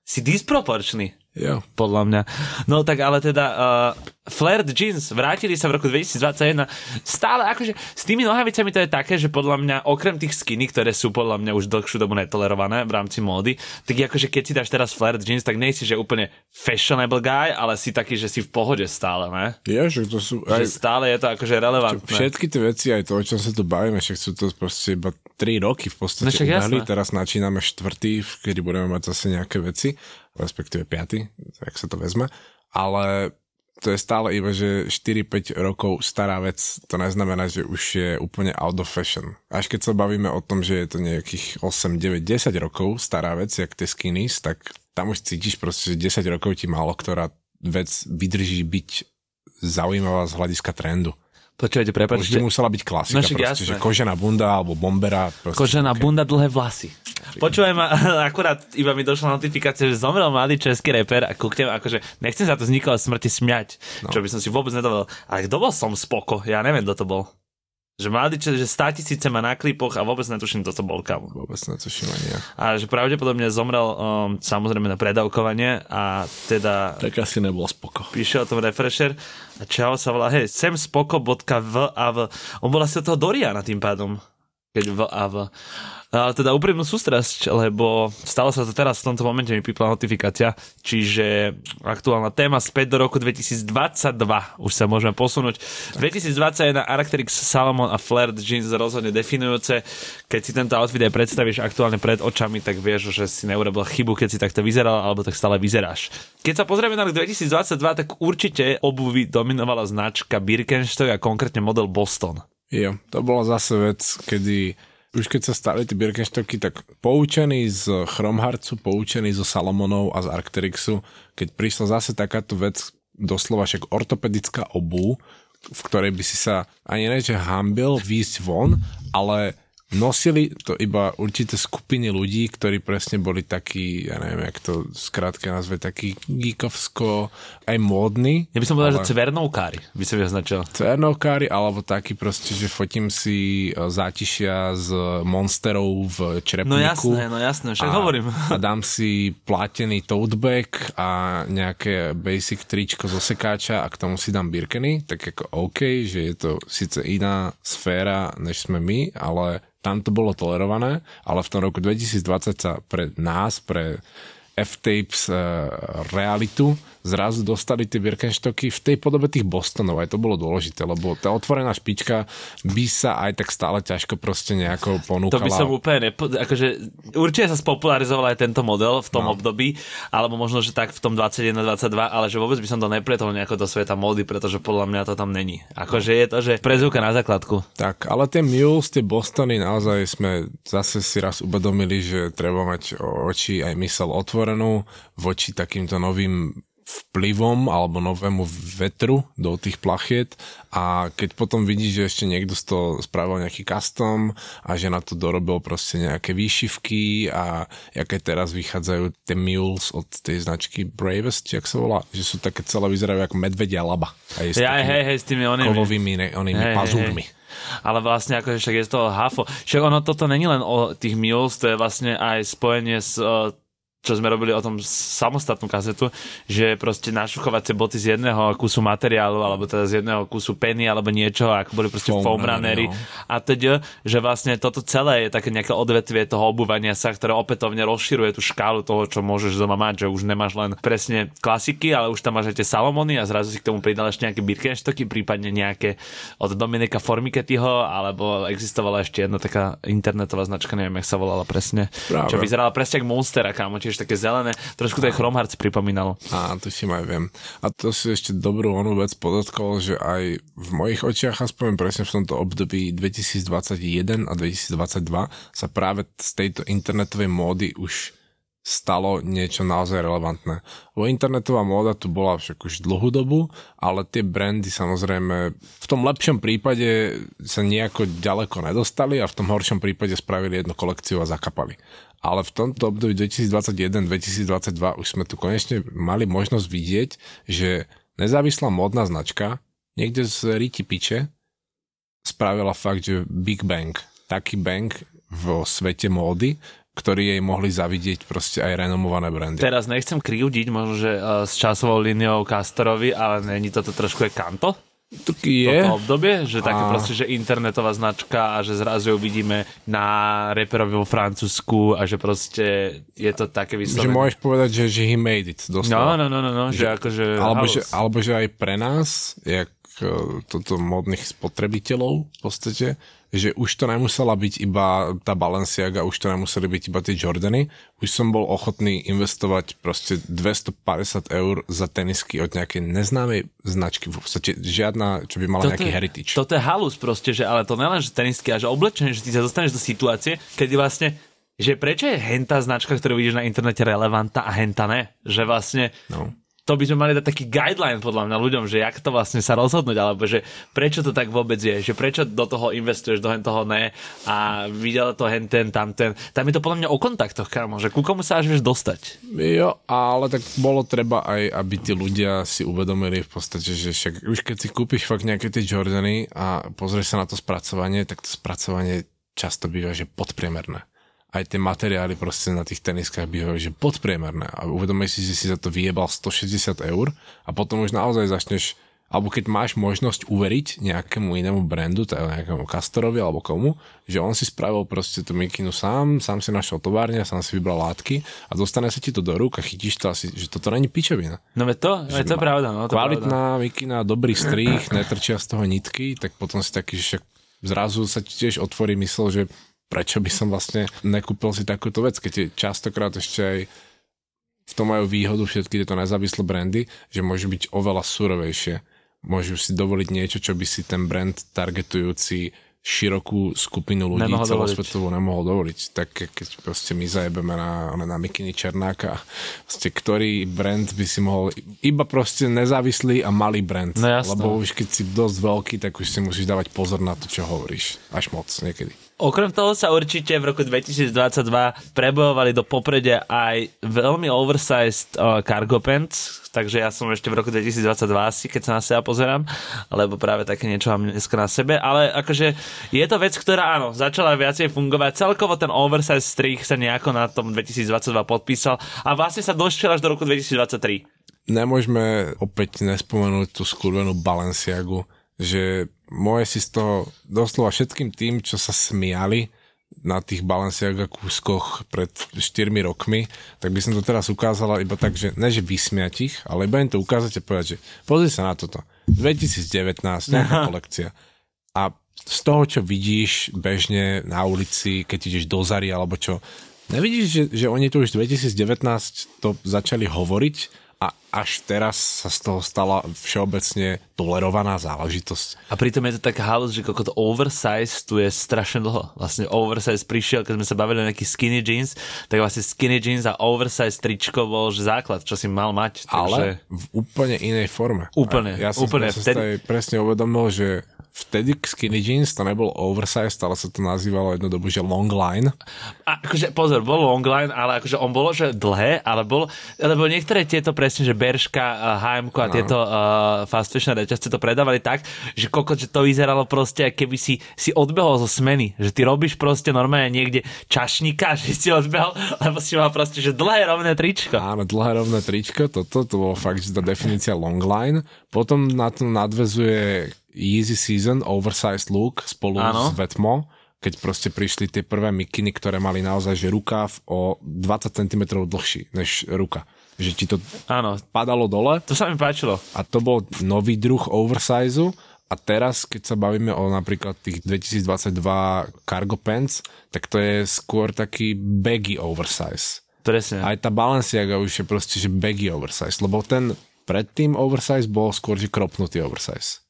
si disproporčný. Jo. Podľa mňa. No tak ale teda uh, flared jeans vrátili sa v roku 2021. Stále akože s tými nohavicami to je také, že podľa mňa okrem tých skiny, ktoré sú podľa mňa už dlhšiu dobu netolerované v rámci módy, tak akože keď si dáš teraz flared jeans, tak nejsi, že úplne fashionable guy, ale si taký, že si v pohode stále, ne? Je, že to sú... Aj... Že stále je to akože relevantné. Všetky tie veci, aj to, o čom sa tu bavíme, však sú to proste iba 3 roky v podstate no, ubehli, teraz načíname štvrtý, kedy budeme mať zase nejaké veci respektíve 5, tak sa to vezme, ale to je stále iba, že 4-5 rokov stará vec, to neznamená, že už je úplne out of fashion. Až keď sa bavíme o tom, že je to nejakých 8, 9, 10 rokov stará vec, jak tie skinnies, tak tam už cítiš proste, že 10 rokov ti málo ktorá vec vydrží byť zaujímavá z hľadiska trendu. Počujete, prepáčte. Už musela byť klasika, no, proste, že kožená bunda alebo bombera. Proste, kožená okay. bunda, dlhé vlasy. Ma, akurát iba mi došla notifikácia, že zomrel mladý český reper a kúknem, akože nechcem sa to vzniklo smrti smiať, no. čo by som si vôbec nedovolil. Ale kto bol som spoko? Ja neviem, kto to bol. Že mladý čas, že 100 tisíce má na klipoch a vôbec netuším, kto to bol kam. Vôbec netuším ani ja. A že pravdepodobne zomrel um, samozrejme na predávkovanie a teda... Tak asi nebol spoko. Píše o tom refresher a čau sa volá, hej, semspoko.vav. On bol asi od toho Doriana tým pádom. Keď v a v ale teda úprimnú sústrasť, lebo stalo sa to teraz, v tomto momente mi pípla notifikácia, čiže aktuálna téma späť do roku 2022, už sa môžeme posunúť. 2021 Arcteryx Salomon a Flared Jeans rozhodne definujúce. Keď si tento outfit aj predstavíš aktuálne pred očami, tak vieš, že si neurobil chybu, keď si takto vyzeral, alebo tak stále vyzeráš. Keď sa pozrieme na rok 2022, tak určite obuvy dominovala značka Birkenstock a konkrétne model Boston. Jo, to bola zase vec, kedy už keď sa stali tie Birkenstocky, tak poučený z Chromharcu, poučený zo Salomonov a z Arcterixu, keď prišla zase takáto vec, doslova však ortopedická obu, v ktorej by si sa ani ne, že hambil výjsť von, ale nosili to iba určité skupiny ľudí, ktorí presne boli takí, ja neviem, jak to skrátke nazve, takí geekovsko, aj módni. Ja by som povedal, ale... že cvernovkári by som označil. Cvernovkári, alebo takí proste, že fotím si e, zátišia z monsterov v črepníku. No jasné, no jasné, však a, hovorím. A dám si platený tote bag a nejaké basic tričko zo sekáča a k tomu si dám Birkeny, tak ako OK, že je to síce iná sféra, než sme my, ale tam to bolo tolerované, ale v tom roku 2020 sa pre nás, pre F-Tapes uh, realitu zrazu dostali tie Birkenstocky v tej podobe tých Bostonov. Aj to bolo dôležité, lebo tá otvorená špička by sa aj tak stále ťažko proste nejako ponúkala. To by som úplne nepo... akože určite sa spopularizoval aj tento model v tom no. období, alebo možno, že tak v tom 21-22, ale že vôbec by som to nepretol nejako do sveta módy, pretože podľa mňa to tam není. Akože je to, že prezúka na základku. Tak, ale tie Mules, tie Bostony, naozaj sme zase si raz uvedomili, že treba mať oči aj mysel otvorenú voči takýmto novým vplyvom alebo novému vetru do tých plachiet a keď potom vidíš, že ešte niekto z toho spravil nejaký custom a že na to dorobil proste nejaké výšivky a aké teraz vychádzajú tie mules od tej značky Bravest, jak sa volá, že sú také celé vyzerajú ako medvedia laba. A je ja, hej, hej, s tými onými. Kovovými ne, onými hej, pazúrmi. Hej ale vlastne akože však je z toho hafo. Však ono toto není len o tých mules, to je vlastne aj spojenie s uh, čo sme robili o tom samostatnú kazetu, že proste našuchovacie boty z jedného kusu materiálu, alebo teda z jedného kusu peny, alebo niečo, ako boli proste foam runnery no. a teď, že vlastne toto celé je také nejaké odvetvie toho obuvania sa, ktoré opätovne rozširuje tú škálu toho, čo môžeš doma mať, že už nemáš len presne klasiky, ale už tam máš aj tie Salomony a zrazu si k tomu pridal ešte nejaké Birkenstocky, prípadne nejaké od Dominika Formiketyho, alebo existovala ešte jedna taká internetová značka, neviem, jak sa volala presne, Práve. čo vyzerala presne ako Monstera, kámo, tiež také zelené, trošku to je Chromharc pripomínalo. Á, to si aj viem. A to si ešte dobrú onú vec podotkol, že aj v mojich očiach, aspoň presne v tomto období 2021 a 2022 sa práve z tejto internetovej módy už stalo niečo naozaj relevantné. Lebo internetová móda tu bola však už dlhú dobu, ale tie brandy samozrejme v tom lepšom prípade sa nejako ďaleko nedostali a v tom horšom prípade spravili jednu kolekciu a zakapali ale v tomto období 2021-2022 už sme tu konečne mali možnosť vidieť, že nezávislá módna značka niekde z Riti Piče spravila fakt, že Big Bang, taký bang vo svete módy, ktorý jej mohli zavidieť proste aj renomované brandy. Teraz nechcem kriudiť možno, že uh, s časovou líniou Castorovi, ale není toto trošku je Kanto? je. Toto obdobie, že také a... proste, že internetová značka a že zrazu ju vidíme na reperovi vo Francúzsku a že proste je to také vyslovené. Že môžeš povedať, že, že he made it, doslova. No, no, no, no, no že, že akože... Alebo že, alebo že aj pre nás, jak e, toto modných spotrebiteľov v podstate, že už to nemusela byť iba tá Balenciaga, už to nemuseli byť iba tie Jordany. Už som bol ochotný investovať proste 250 eur za tenisky od nejakej neznámej značky. V podstate žiadna, čo by mala toto nejaký je, heritage. Toto je halus proste, že ale to nelen, že tenisky, a že oblečenie, že ty sa dostaneš do situácie, kedy vlastne že prečo je henta značka, ktorú vidíš na internete relevantná a henta ne? Že vlastne no to by sme mali dať taký guideline podľa mňa ľuďom, že jak to vlastne sa rozhodnúť, alebo že prečo to tak vôbec je, že prečo do toho investuješ, do hen toho ne a videl to hen ten, tam ten. Tam je to podľa mňa o kontaktoch, kámo, že ku komu sa až vieš dostať. Jo, ale tak bolo treba aj, aby tí ľudia si uvedomili v podstate, že však už keď si kúpiš fakt nejaké tie Jordany a pozrieš sa na to spracovanie, tak to spracovanie často býva, že podpriemerné aj tie materiály proste na tých teniskách bývajú, že podpriemerné. A uvedomíš si, že si za to vyjebal 160 eur a potom už naozaj začneš alebo keď máš možnosť uveriť nejakému inému brandu, teda nejakému Castorovi alebo komu, že on si spravil proste tú mikinu sám, sám si našiel továrne, sám si vybral látky a dostane sa ti to do rúk a chytíš to asi, že toto není pičovina. No ve to, že to je pravda. No, to kvalitná pravda. mikina, dobrý strých, netrčia z toho nitky, tak potom si taký, že však zrazu sa ti tiež otvorí mysl, že prečo by som vlastne nekúpil si takúto vec, keď je častokrát ešte aj v tom majú výhodu všetky tieto nezávislé brandy, že môžu byť oveľa surovejšie. Môžu si dovoliť niečo, čo by si ten brand targetujúci širokú skupinu ľudí nemohol celosvetovo dovoliť. nemohol dovoliť. Tak keď proste my zajebeme na, na mikiny Černáka, proste ktorý brand by si mohol, iba proste nezávislý a malý brand. No Lebo už keď si dosť veľký, tak už si musíš dávať pozor na to, čo hovoríš. Až moc niekedy. Okrem toho sa určite v roku 2022 prebojovali do popredia aj veľmi oversized uh, cargo pants, takže ja som ešte v roku 2022 asi, keď sa na seba pozerám, lebo práve také niečo mám dneska na sebe, ale akože je to vec, ktorá áno, začala viacej fungovať. Celkovo ten oversized strich sa nejako na tom 2022 podpísal a vlastne sa došiel až do roku 2023. Nemôžeme opäť nespomenúť tú skurvenú Balenciagu, že moje si z toho doslova všetkým tým, čo sa smiali na tých Balenciaga kúskoch pred 4 rokmi, tak by som to teraz ukázala iba tak, že ne, že vysmiať ich, ale iba im to ukázať a povedať, že pozri sa na toto. 2019, nejaká kolekcia. A z toho, čo vidíš bežne na ulici, keď ideš do Zary alebo čo, nevidíš, že, že oni tu už 2019 to začali hovoriť a až teraz sa z toho stala všeobecne tolerovaná záležitosť. A pritom je to taká halus, že koľko to oversize tu je strašne dlho. Vlastne oversize prišiel, keď sme sa bavili o nejakých skinny jeans, tak vlastne skinny jeans a oversize tričko bol že základ, čo si mal mať. Takže... Ale v úplne inej forme. Úplne, ja som, úplne. Ja som vtedy... presne uvedomil, že vtedy skinny jeans to nebol oversized, ale sa to nazývalo dobu, že long line. A akože pozor, bol long line, ale akože on bolo, že dlhé, ale bol, lebo niektoré tieto presne, že Berška, H&M a no. tieto uh, fast fashion reťazce to predávali tak, že koko, že to vyzeralo proste, keby si, si odbehol zo smeny, že ty robíš proste normálne niekde čašníka, že si odbehol, lebo si mal proste, že dlhé rovné tričko. Áno, dlhé rovné tričko, toto, to bolo fakt, že tá definícia long line. Potom na to nadvezuje Easy Season, oversized look spolu ano. s Vetmo, keď proste prišli tie prvé mikiny, ktoré mali naozaj že rukáv o 20 cm dlhší než ruka. Že ti to ano. padalo dole. To sa mi páčilo. A to bol nový druh oversize a teraz, keď sa bavíme o napríklad tých 2022 cargo pants, tak to je skôr taký baggy oversize. Presne. Aj tá Balenciaga už je proste, že baggy oversize, lebo ten predtým oversize bol skôr, že kropnutý oversize.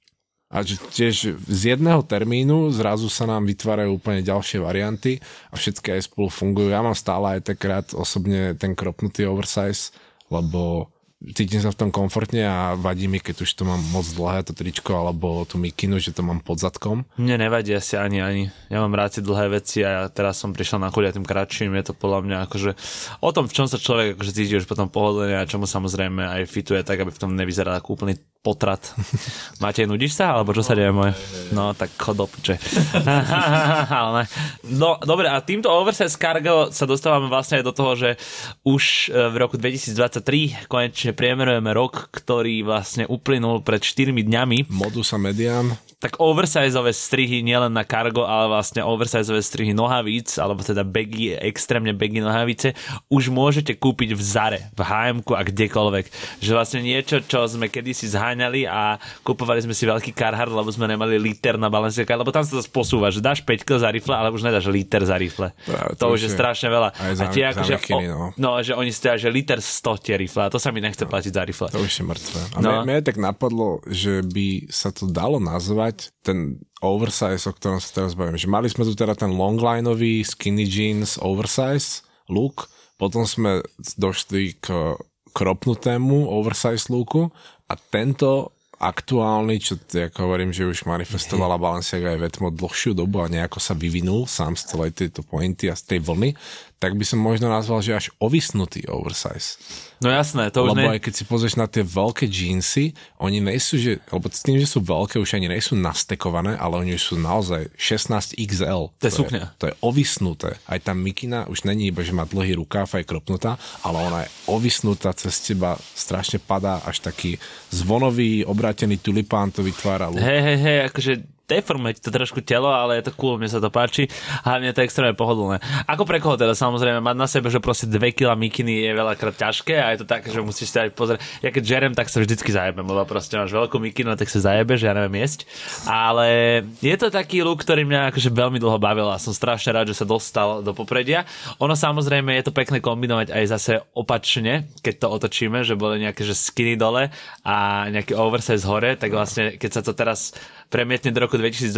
A tiež z jedného termínu zrazu sa nám vytvárajú úplne ďalšie varianty a všetky aj spolu fungujú. Ja mám stále aj tak rád osobne ten kropnutý oversize, lebo cítim sa v tom komfortne a vadí mi, keď už to mám moc dlhé to tričko alebo tú mikinu, že to mám pod zadkom. Mne nevadí asi ani ani. Ja mám rád dlhé veci a ja teraz som prišiel na chudia tým kratším. Je to podľa mňa akože o tom, v čom sa človek akože cíti už potom pohodlne a čomu samozrejme aj fituje tak, aby v tom nevyzeral ako úplný potrat. Máte, nudíš sa? Alebo čo sa deje moje? No, tak chod do piče. no, dobre, a týmto Oversize Cargo sa dostávame vlastne aj do toho, že už e, v roku 2023 konečne priemerujeme rok, ktorý vlastne uplynul pred 4 dňami. Modus a median tak oversizeové strihy nielen na cargo, ale vlastne oversizeové strihy nohavíc, alebo teda baggy, extrémne baggy nohavice, už môžete kúpiť v Zare, v hm a kdekoľvek. Že vlastne niečo, čo sme kedysi zháňali a kupovali sme si veľký karhard, lebo sme nemali liter na Balenciaga, lebo tam sa to posúva, že dáš 5 za rifle, ale už nedáš liter za rifle. Práve, to, to už je strašne veľa. Aj za, a tie, ako, že, mikiny, no. no. že oni stoja, že liter 100 tie rifle a to sa mi nechce no, platiť za rifle. To už je mŕtve. A no. mne, mne tak napadlo, že by sa to dalo nazvať ten oversize, o ktorom sa teraz bavím. Že mali sme tu teda ten longlineový skinny jeans oversize look, potom sme došli k kropnutému oversize looku a tento aktuálny, čo ako hovorím, že už manifestovala Balenciaga aj Vetmo dlhšiu dobu a nejako sa vyvinul sám z celej tejto pointy a z tej vlny, tak by som možno nazval, že až ovisnutý oversize. No jasné, to už Lebo ne... aj keď si pozrieš na tie veľké jeansy, oni nejsú, že, lebo s tým, že sú veľké, už ani nejsú nastekované, ale oni už sú naozaj 16 XL. To je sukňa. To je ovisnuté. Aj tá mikina už není iba, že má dlhý rukáv a je kropnutá, ale ona je ovisnutá cez teba, strašne padá, až taký zvonový, obrátený tulipán to vytvára. Hej, hej, hej, akože deformuje to trošku telo, ale je to cool, mne sa to páči a mne to je extrémne pohodlné. Ako pre koho teda samozrejme mať na sebe, že proste 2 kg mikiny je veľakrát ťažké a je to tak, že musíš sa aj pozrieť. Ja keď žerem, tak sa vždycky zajebem, lebo proste máš veľkú mikinu, tak sa zajebeš, ja neviem jesť. Ale je to taký look, ktorý mňa akože veľmi dlho bavil a som strašne rád, že sa dostal do popredia. Ono samozrejme je to pekné kombinovať aj zase opačne, keď to otočíme, že boli nejaké že skinny dole a nejaký oversize hore, tak vlastne keď sa to teraz premietne do roku 2023,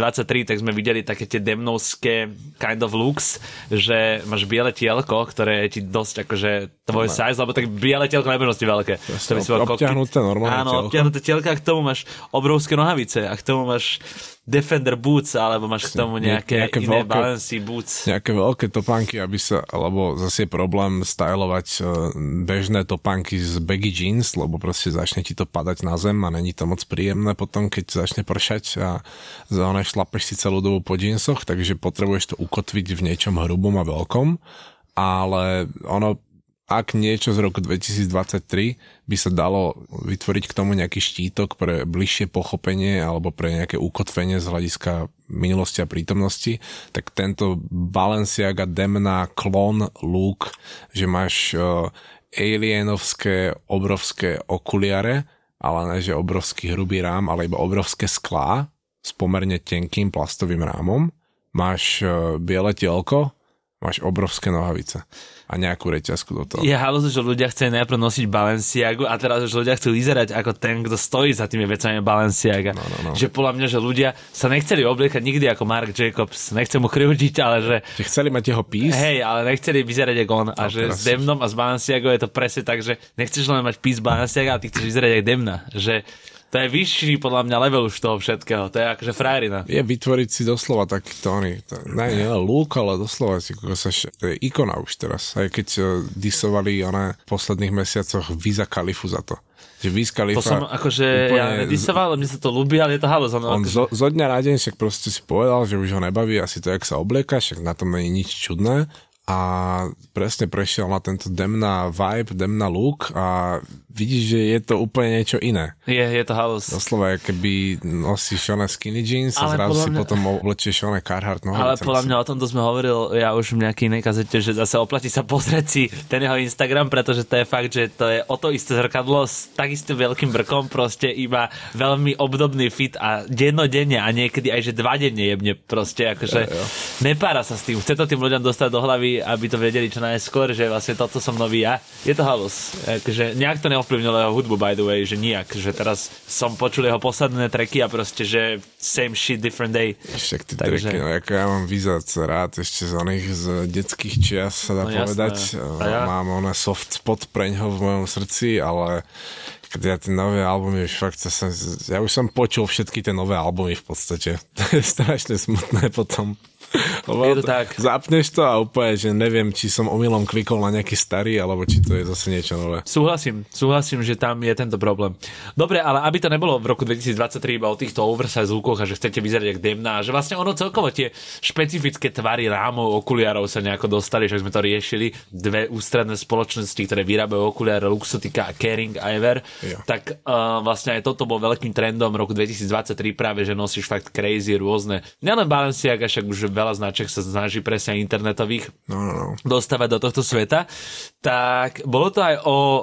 tak sme videli také tie demnovské kind of looks, že máš biele tielko, ktoré je ti dosť akože tvoj size, lebo tak biele tielko na bežnosti veľké. To by si bol obťahnuté normálne Áno, tielko. obťahnuté tielko a k tomu máš obrovské nohavice a k tomu máš Defender boots, alebo máš k tomu nejaké, Nejaké iné veľké- Balenci boots. nejaké veľké topánky, aby sa, lebo zase je problém stylovať e, bežné topánky z baggy jeans, lebo proste začne ti to padať na zem a není to moc príjemné potom, keď začne pršať a zóne šlapeš si celú dobu po jeansoch, takže potrebuješ to ukotviť v niečom hrubom a veľkom, ale ono ak niečo z roku 2023 by sa dalo vytvoriť k tomu nejaký štítok pre bližšie pochopenie alebo pre nejaké ukotvenie z hľadiska minulosti a prítomnosti, tak tento Balenciaga Demna klon look, že máš uh, alienovské obrovské okuliare, ale ne, že obrovský hrubý rám, ale iba obrovské sklá s pomerne tenkým plastovým rámom. Máš uh, biele tielko, máš obrovské nohavice a nejakú reťazku do toho. Je halúzo, že ľudia chceli najprv nosiť Balenciagu a teraz už ľudia chcú vyzerať ako ten, kto stojí za tými vecami Balenciaga. No, no, no. Že podľa mňa, že ľudia sa nechceli obliekať nikdy ako Mark Jacobs. Nechcem mu krivdiť, ale že Že chceli mať jeho pís, hej, ale nechceli vyzerať ako on. A že teraz s Demnom a s Balenciagou je to presne tak, že nechceš len mať pís Balenciaga, ale ty chceš vyzerať ako Demna. Že to je vyšší podľa mňa level už toho všetkého. To je akože frajerina. je vytvoriť si doslova takýto oný, to, ne, nie look, ale doslova si, sa, š- to je ikona už teraz. Aj keď uh, disovali ona v posledných mesiacoch Visa Khalifu za to. Že Wiz Khalifa... To som akože, ja nedisoval, mne sa to ľúbi, ale je to halus. Ono, On akože, zo, zo dňa na deň však proste si povedal, že už ho nebaví asi to, jak sa oblieka, však na tom není nič čudné a presne prešiel na tento demna vibe, demna look a vidíš, že je to úplne niečo iné. je, je to halus. Doslova, keby nosíš oné skinny jeans a Ale zrazu si mňa- potom oblečieš oné Carhartt nohavice. Ale podľa mňa o tomto sme hovoril ja už v nejakej inej kazete, že zase oplatí sa pozrieť si ten jeho Instagram, pretože to je fakt, že to je o to isté zrkadlo s takisto veľkým brkom, proste iba veľmi obdobný fit a dennodenne a niekedy aj že dva denne jebne proste, akože nepára sa s tým. Chce to tým ľuďom dostať do hlavy, aby to vedeli čo najskôr, že vlastne toto som nový ja. Je to halus. Akože nejak to neovplyvnilo jeho hudbu, by the way, že nijak. Že teraz som počul jeho posledné treky a proste, že same shit, different day. Však ty Takže- treky, no ako ja mám vyzať rád ešte z oných z detských čias, sa dá No no, jasné. povedať. A ja? Mám ona soft spot preňho v mojom srdci, ale keď ja tie nové albumy už fakt, ja, som, ja už som počul všetky tie nové albumy v podstate. To je strašne smutné potom. Je to tak. Zapneš to a úplne, že neviem, či som omylom klikol na nejaký starý, alebo či to je zase niečo nové. Súhlasím, súhlasím, že tam je tento problém. Dobre, ale aby to nebolo v roku 2023 iba o týchto oversize lúkoch a že chcete vyzerať jak demná, že vlastne ono celkovo tie špecifické tvary rámov okuliarov sa nejako dostali, že sme to riešili, dve ústredné spoločnosti, ktoré vyrábajú okuliare Luxotica a Ever, Jo. tak uh, vlastne aj toto bol veľkým trendom roku 2023 práve, že nosíš fakt crazy rôzne, nielen Balenciaga, však už veľa značiek sa snaží presne internetových No, no, no. dostávať do tohto sveta, tak bolo to aj o uh,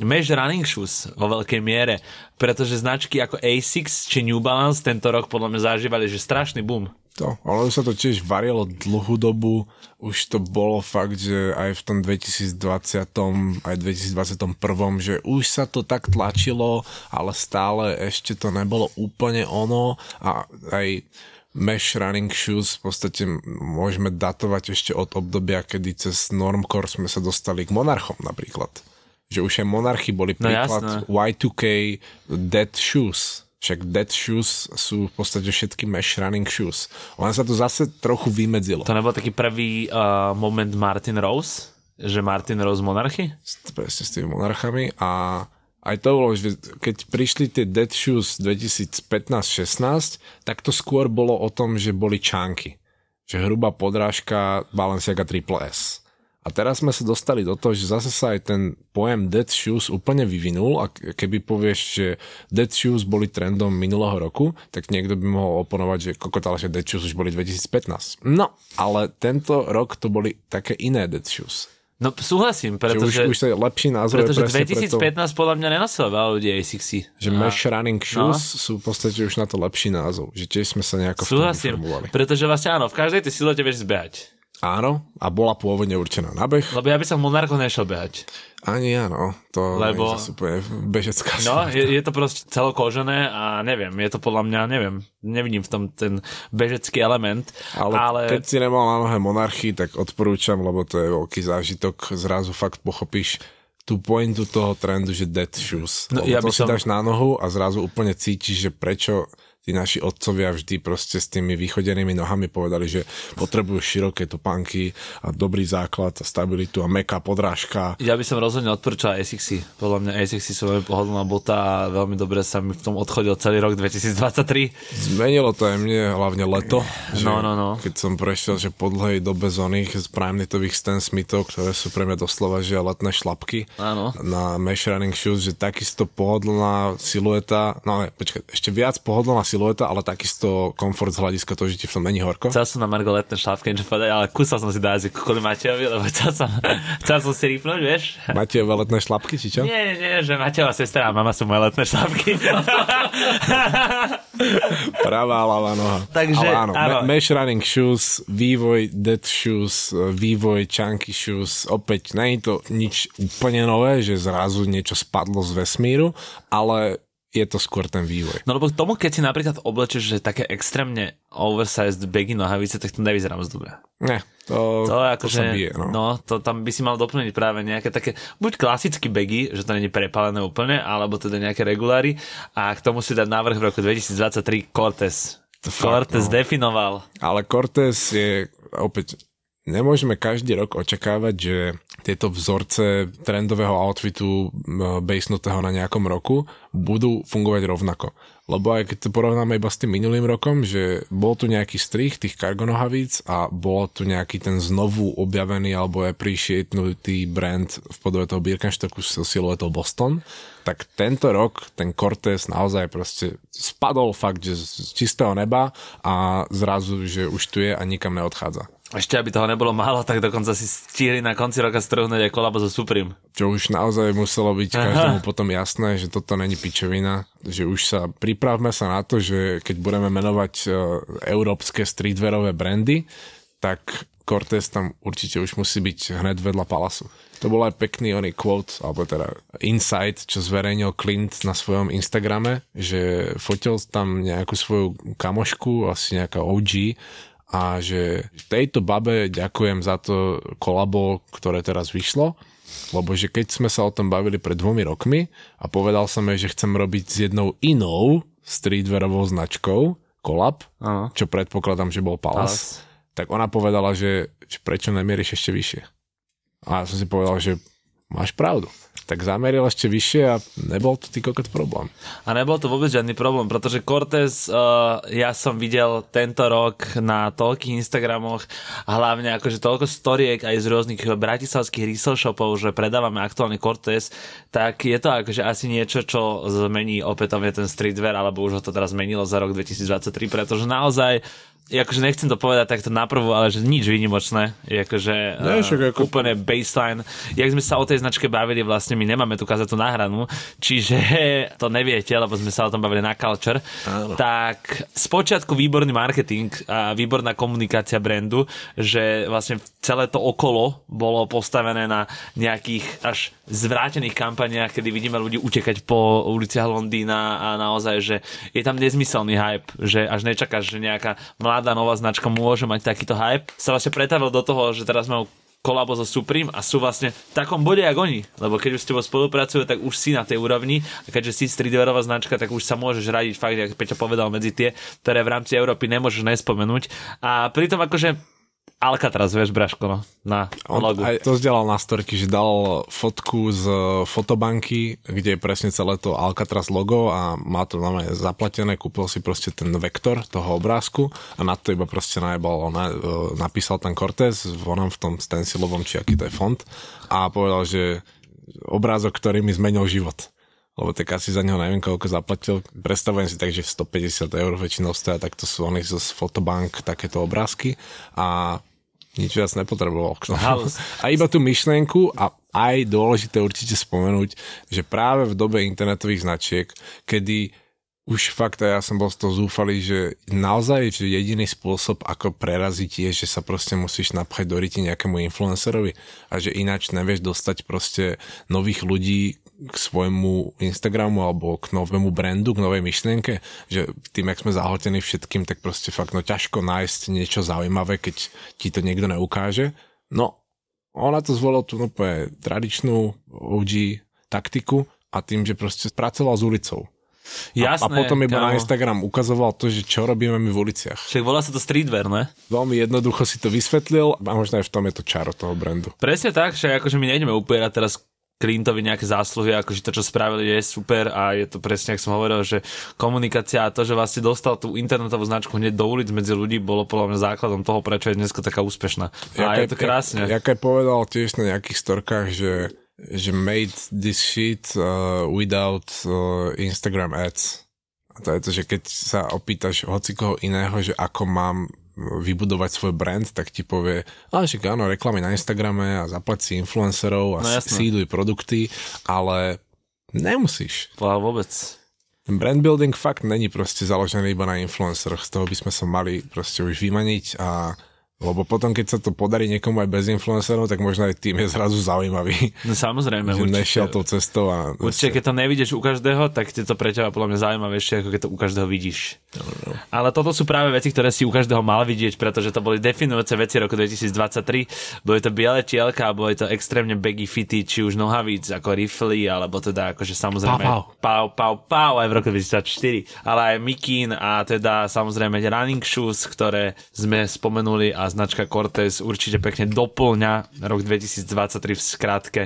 mesh running shoes vo veľkej miere, pretože značky ako Asics či New Balance tento rok podľa mňa zažívali, že strašný boom. To, ale už sa to tiež varialo dlhú dobu, už to bolo fakt, že aj v tom 2020, aj 2021, že už sa to tak tlačilo, ale stále ešte to nebolo úplne ono a aj mesh running shoes v podstate môžeme datovať ešte od obdobia, kedy cez Normcore sme sa dostali k monarchom napríklad. že už aj monarchy boli No príklad jasné. Y2K Dead Shoes. Však Dead Shoes sú v podstate všetky mesh running shoes. Len sa to zase trochu vymedzilo. To nebol taký prvý uh, moment Martin Rose? Že Martin Rose monarchy? presne s tými monarchami a aj to bolo, že keď prišli tie Dead Shoes 2015-16, tak to skôr bolo o tom, že boli čánky. Že hrubá podrážka Balenciaga Triple S. A teraz sme sa dostali do toho, že zase sa aj ten pojem Dead Shoes úplne vyvinul a keby povieš, že Dead Shoes boli trendom minulého roku, tak niekto by mohol oponovať, že kokotale, že Dead Shoes už boli 2015. No, ale tento rok to boli také iné Dead Shoes. No súhlasím, Že už, pretože, už to je lepší názov. je pretože presne 2015 podľa mňa nenosilo veľa ľudí ASICSy. Že mesh running shoes no. sú v podstate už na to lepší názov. Že tiež sme sa nejako v Súhlasím, informovali. pretože vlastne áno, v každej tej silote vieš zbehať. Áno, a bola pôvodne určená na beh. Lebo ja by som v monarchoch nešiel behať. Ani áno, to Lebo- je úplne bežecká No, je, je to proste celokožené a neviem, je to podľa mňa, neviem, nevidím v tom ten bežecký element, ale, ale, keď si nemal na nohe monarchii, tak odporúčam, lebo to je veľký zážitok. Zrazu fakt pochopíš tú pointu toho trendu, že dead shoes. No, ja to by si som- dáš na nohu a zrazu úplne cítiš, že prečo tí naši otcovia vždy proste s tými vychodenými nohami povedali, že potrebujú široké topánky a dobrý základ a stabilitu a meká podrážka. ja by som rozhodne odporúčal ASICSy. Podľa mňa ASICSy sú veľmi pohodlná bota a veľmi dobre sa mi v tom odchodil celý rok 2023. Zmenilo to aj mne, hlavne leto. No, no, no. Keď som prešiel, že po dlhej dobe z oných z primenitových Stan Smithov, ktoré sú pre mňa doslova, že letné šlapky Áno. na mesh running shoes, že takisto pohodlná silueta, no ale počkaj, ešte viac pohodlná silueta, ale takisto komfort z hľadiska toho, že ti v tom není horko. Chcel som na Margo letné šlapky niečo povedať, ale kúsal som si do jazyku kvôli Matejovi, lebo chcel som, chcel som si rýpnuť, vieš? Máte letné šlapky, či čo? Nie, nie, že Matejova sestra a mama sú moje letné šlapky. Pravá ľavá noha. Takže, Ale áno, áno. Me- mesh running shoes, vývoj dead shoes, vývoj chunky shoes, opäť nie je to nič úplne nové, že zrazu niečo spadlo z vesmíru, ale je to skôr ten vývoj. No lebo k tomu, keď si napríklad oblečeš, že také extrémne oversized baggy nohavice, tak to nevyzerá moc dobre. Ne, to, To ako, to že, sa bije, no. no, to tam by si mal doplniť práve nejaké také, buď klasické bagy, že to není prepálené úplne, alebo teda nejaké reguláry a k tomu si dať návrh v roku 2023 Cortez. To fakt, Cortez no. definoval. Ale Cortez je opäť Nemôžeme každý rok očakávať, že tieto vzorce trendového outfitu basenutého na nejakom roku budú fungovať rovnako. Lebo aj keď to porovnáme iba s tým minulým rokom, že bol tu nejaký strich tých kargonohavíc a bol tu nejaký ten znovu objavený alebo appreciatenutý brand v podobe toho Birkenstocku s siluetou Boston, tak tento rok ten Cortez naozaj proste spadol fakt, že z čistého neba a zrazu, že už tu je a nikam neodchádza. Ešte aby toho nebolo málo, tak dokonca si stihli na konci roka strhnúť aj kolabo so Supreme. Čo už naozaj muselo byť každému potom jasné, že toto není pičovina, že už sa pripravme sa na to, že keď budeme menovať e, európske streetwearové brandy, tak Cortez tam určite už musí byť hned vedľa Palasu. To bol aj pekný oný quote, alebo teda insight, čo zverejnil Clint na svojom Instagrame, že fotil tam nejakú svoju kamošku, asi nejaká OG, a že tejto babe ďakujem za to kolabo, ktoré teraz vyšlo, lebo že keď sme sa o tom bavili pred dvomi rokmi a povedal som jej, že chcem robiť s jednou inou streetwearovou značkou kolab, čo predpokladám, že bol Palace, tak ona povedala, že, že prečo nemieriš ešte vyššie. A ja som si povedal, že máš pravdu. Tak zameril ešte vyššie a nebol to ty problém. A nebol to vôbec žiadny problém, pretože Cortez uh, ja som videl tento rok na toľkých Instagramoch a hlavne akože toľko storiek aj z rôznych bratislavských resell shopov, že predávame aktuálne Cortez, tak je to akože asi niečo, čo zmení opätovne ten streetwear, alebo už ho to teraz zmenilo za rok 2023, pretože naozaj akože nechcem to povedať takto naprvu, ale že nič výnimočné. Je akože Ne, však uh, ako- úplne baseline. Jak sme sa o tej značke bavili, vlastne my nemáme tú kazetu nahranú, čiže to neviete, lebo sme sa o tom bavili na Culture. Áno. Tak spočiatku výborný marketing a výborná komunikácia brandu, že vlastne celé to okolo bolo postavené na nejakých až zvrátených kampaniách, kedy vidíme ľudí utekať po uliciach Londýna a naozaj, že je tam nezmyselný hype, že až nečakáš, že nejaká mladá nová značka môže mať takýto hype. Sa vlastne pretavil do toho, že teraz majú kolabo so Supreme a sú vlastne v takom bode, ako oni. Lebo keď už s tebou spolupracujú, tak už si na tej úrovni a keďže si streetwearová značka, tak už sa môžeš radiť fakt, ako Peťo povedal, medzi tie, ktoré v rámci Európy nemôžeš nespomenúť. A pritom akože Alcatraz, vieš, Braško, no, na On logu. aj to zdieľal na storky, že dal fotku z fotobanky, kde je presne celé to Alcatraz logo a má to normálne zaplatené, kúpil si proste ten vektor toho obrázku a na to iba proste najebal, na, napísal ten Cortez v onom v tom stencilovom, či aký to je font a povedal, že obrázok, ktorý mi zmenil život lebo tak asi za neho neviem koľko zaplatil. Predstavujem si tak, že 150 eur väčšinou stoja, tak to sú oni z fotobank takéto obrázky a nič viac nepotreboval. Halus. A iba tú myšlienku a aj dôležité určite spomenúť, že práve v dobe internetových značiek, kedy už fakt, ja som bol z toho zúfalý, že naozaj že jediný spôsob, ako preraziť je, že sa proste musíš napchať do ryti nejakému influencerovi a že ináč nevieš dostať proste nových ľudí k svojmu Instagramu alebo k novému brandu, k novej myšlienke, že tým, jak sme zahltení všetkým, tak proste fakt no ťažko nájsť niečo zaujímavé, keď ti to niekto neukáže. No, ona to zvolila tú úplne tradičnú OG taktiku a tým, že proste pracoval s ulicou. Jasné, a, a potom iba kámo. na Instagram ukazoval to, že čo robíme my v uliciach. Však volá sa to streetwear, ne? Veľmi jednoducho si to vysvetlil a možno aj v tom je to čaro toho brandu. Presne tak, že akože my nejdeme upierať teraz Clintovi nejaké zásluhy, akože to, čo spravili, je super a je to presne, ako som hovoril, že komunikácia a to, že vlastne dostal tú internetovú značku hneď do ulic medzi ľudí, bolo podľa mňa základom toho, prečo je dneska taká úspešná. A je to krásne. Jak, jak aj povedal tiež na nejakých storkách, že že made this shit uh, without uh, Instagram ads. A to je to, že keď sa opýtaš hoci koho iného, že ako mám vybudovať svoj brand, tak ti povie, ale však áno, reklamy na Instagrame a zaplať si influencerov a No no, síduj produkty, ale nemusíš. Wow, vôbec. Ten brand building fakt není proste založený iba na influenceroch, z toho by sme sa mali proste už vymaniť a lebo potom, keď sa to podarí niekomu aj bez influencerov, tak možno aj tým je zrazu zaujímavý. No samozrejme, že nešiel určite. tou cestou a... Určite, keď to nevidíš u každého, tak je to pre teba podľa mňa zaujímavejšie, ako keď to u každého vidíš. No, no. Ale toto sú práve veci, ktoré si u každého mal vidieť, pretože to boli definujúce veci roku 2023. Boli to biele tielka, boli to extrémne baggy fity, či už nohavíc ako rifly, alebo teda akože samozrejme Pau, pau, pau, pau aj v roku 2024, ale aj Mikin a teda samozrejme running shoes, ktoré sme spomenuli a značka Cortez určite pekne doplňa rok 2023 v skratke.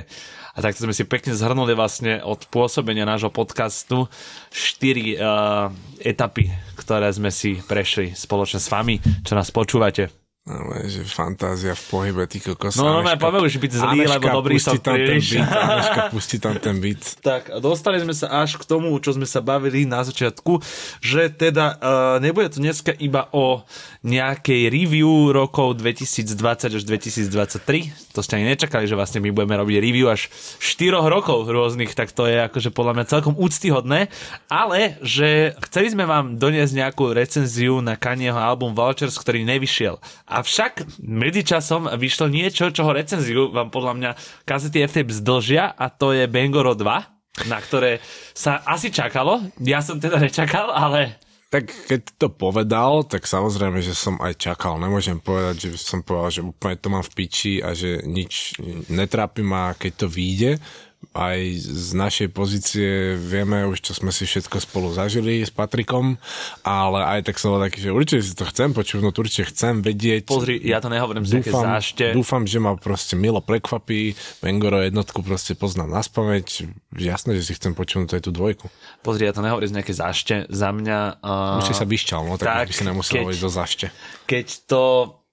A takto sme si pekne zhrnuli vlastne od pôsobenia nášho podcastu štyri uh, etapy, ktoré sme si prešli spoločne s vami, čo nás počúvate. Ale že fantázia v pohybe, ty kokos. No, no, Aneška- poviem už byť zlý, Aneška, lebo dobrý som tam ten príliš. beat, Aneška, pusti tam ten beat. Tak, a dostali sme sa až k tomu, čo sme sa bavili na začiatku, že teda uh, nebude to dneska iba o nejakej review rokov 2020 až 2023. To ste ani nečakali, že vlastne my budeme robiť review až 4 rokov rôznych, tak to je akože podľa mňa celkom úctyhodné, ale že chceli sme vám doniesť nejakú recenziu na Kanyeho album Vultures, ktorý nevyšiel. Avšak medzičasom vyšlo niečo, čoho recenziu vám podľa mňa kazety FTP zdlžia a to je Bangoro 2 na ktoré sa asi čakalo. Ja som teda nečakal, ale Tak keď to povedal, tak samozrejme, že som aj čakal. Nemôžem povedať, že som povedal, že úplne to mám v piči a že nič netrápi ma, keď to vyjde. Aj z našej pozície vieme už, čo sme si všetko spolu zažili s Patrikom, ale aj tak som bol taký, že určite si to chcem počuť, určite chcem vedieť. pozri, ja to nehovorím z dúfam, zášte. dúfam, že ma proste milo prekvapí. Bengoro jednotku proste poznám na spameť. Jasné, že si chcem počuť aj tú dvojku. Pozri, ja to nehovorím z nejaké zášte. Za mňa... Uh, Už si sa vyšťal, no tak, tak, by si nemusel keď- ísť do zašte. keď to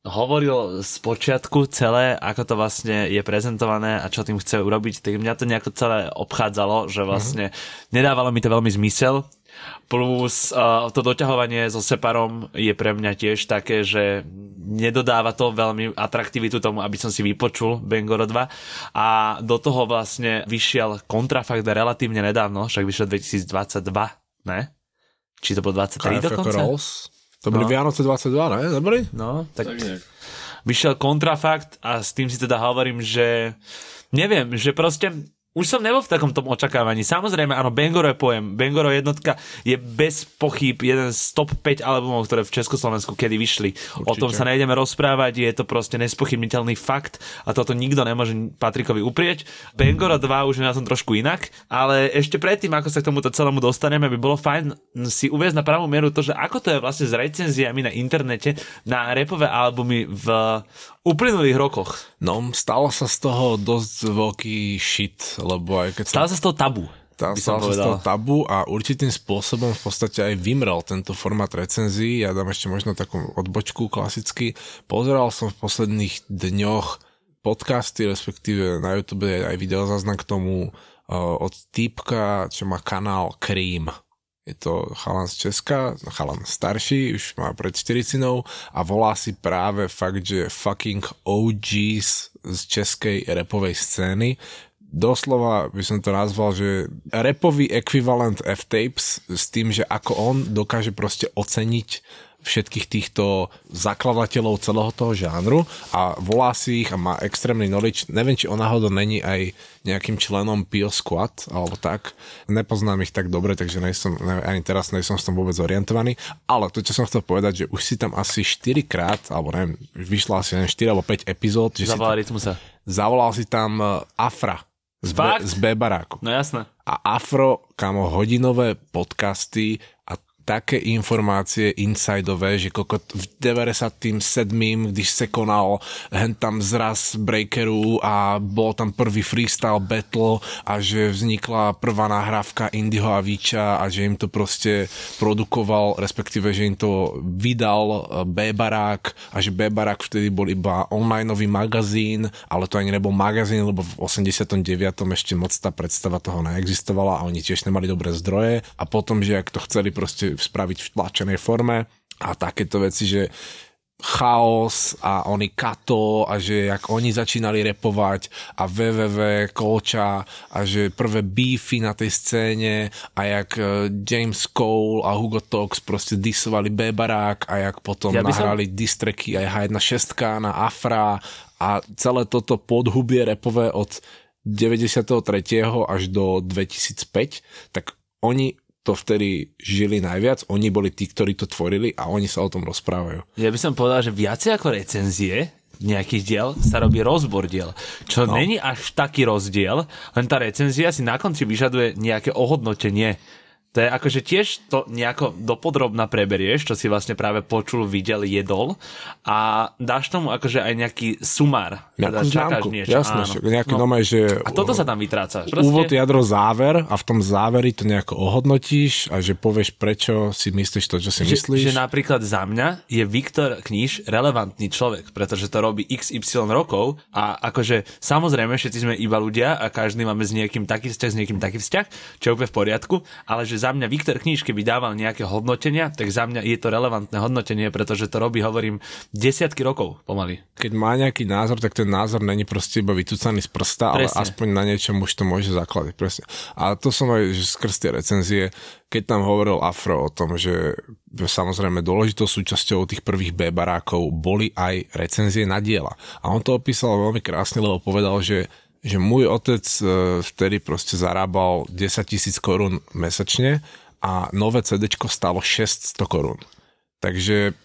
hovoril z počiatku celé, ako to vlastne je prezentované a čo tým chce urobiť, tak mňa to nejako celé obchádzalo, že vlastne nedávalo mi to veľmi zmysel. Plus uh, to doťahovanie so Separom je pre mňa tiež také, že nedodáva to veľmi atraktivitu tomu, aby som si vypočul Bangoro 2. A do toho vlastne vyšiel kontrafakt relatívne nedávno, však vyšiel 2022, ne? Či to bolo 23 KF ako dokonca? Rolls. To boli No. Vianoce 22, ne? Dobrý? No, tak, Tak nejak. vyšiel kontrafakt a s tým si teda hovorím, že neviem, že proste už som nebol v takom tom očakávaní. Samozrejme, áno, Bengoro je pojem. Bengoro jednotka je bez pochyb jeden z top 5 albumov, ktoré v Československu kedy vyšli. Určite. O tom sa nejdeme rozprávať, je to proste nespochybniteľný fakt a toto nikto nemôže Patrikovi uprieť. Bengoro 2 už je na tom trošku inak, ale ešte predtým, ako sa k tomuto celému dostaneme, by bolo fajn si uviezť na pravú mieru to, že ako to je vlastne s recenziami na internete na repové albumy v uplynulých rokoch. No, stalo sa z toho dosť veľký shit, lebo aj keď... Stalo sa z toho tabu. Stalo sa z toho tabu a určitým spôsobom v podstate aj vymrel tento formát recenzií. Ja dám ešte možno takú odbočku klasicky. Pozeral som v posledných dňoch podcasty, respektíve na YouTube aj videozáznam k tomu uh, od týpka, čo má kanál Cream je to chalan z Česka, chalan starší, už má pred 40 a volá si práve fakt, že fucking OGs z českej repovej scény. Doslova by som to nazval, že repový ekvivalent F-Tapes s tým, že ako on dokáže proste oceniť všetkých týchto zakladateľov celého toho žánru a volá si ich a má extrémny knowledge. Neviem, či on náhodou není aj nejakým členom Pio Squad alebo tak. Nepoznám ich tak dobre, takže nejsom, ani teraz nejsom s tom vôbec orientovaný. Ale to, čo som chcel povedať, že už si tam asi 4 krát, alebo neviem, vyšla asi neviem, 4 alebo 5 epizód. Že Zavolal si tam, Zavolal si tam e, Afra z, B, z B baráku. No jasné. A Afro, kamo, hodinové podcasty také informácie insideové, že koko v 97. když se konal hen tam zraz breakeru a bol tam prvý freestyle battle a že vznikla prvá nahrávka Indyho a Víča a že im to proste produkoval, respektíve, že im to vydal e, B-Barák a že B-Barák vtedy bol iba onlineový magazín, ale to ani nebol magazín, lebo v 89. ešte moc tá predstava toho neexistovala a oni tiež nemali dobré zdroje a potom, že ak to chceli proste spraviť v tlačenej forme a takéto veci, že chaos a oni kato a že jak oni začínali repovať a www Kolča a že prvé beefy na tej scéne a jak e, James Cole a Hugo Tox proste disovali B-barák a jak potom ja nahrali som... distreky aj H1.6 na Afra a celé toto podhubie repové od 93. až do 2005, tak oni to vtedy žili najviac, oni boli tí, ktorí to tvorili a oni sa o tom rozprávajú. Ja by som povedal, že viacej ako recenzie nejakých diel sa robí rozbor diel, čo no. není až taký rozdiel, len tá recenzia si na konci vyžaduje nejaké ohodnotenie to je akože tiež to nejako dopodrobná preberieš, čo si vlastne práve počul, videl, jedol a dáš tomu akože aj nejaký sumár. Teda čakáš niečo. Jasné, áno. nejaký no. Nomaj, že... A toto sa tam vytráca. Proste... Úvod, jadro, záver a v tom záveri to nejako ohodnotíš a že povieš, prečo si myslíš to, čo si že, myslíš. Že napríklad za mňa je Viktor Kníž relevantný človek, pretože to robí XY rokov a akože samozrejme všetci sme iba ľudia a každý máme s niekým taký vzťah, s niekým taký vzťah, čo je úplne v poriadku, ale že za mňa Viktor Kníž, keby dával nejaké hodnotenia, tak za mňa je to relevantné hodnotenie, pretože to robí, hovorím, desiatky rokov pomaly. Keď má nejaký názor, tak ten názor není proste iba vytúcaný z prsta, Presne. ale aspoň na niečom už to môže zakladať. Presne. A to som aj že skrz tie recenzie, keď tam hovoril Afro o tom, že samozrejme dôležitou súčasťou tých prvých B barákov boli aj recenzie na diela. A on to opísal veľmi krásne, lebo povedal, že že môj otec e, vtedy proste zarábal 10 tisíc korún mesačne a nové CD stalo 600 korún. Takže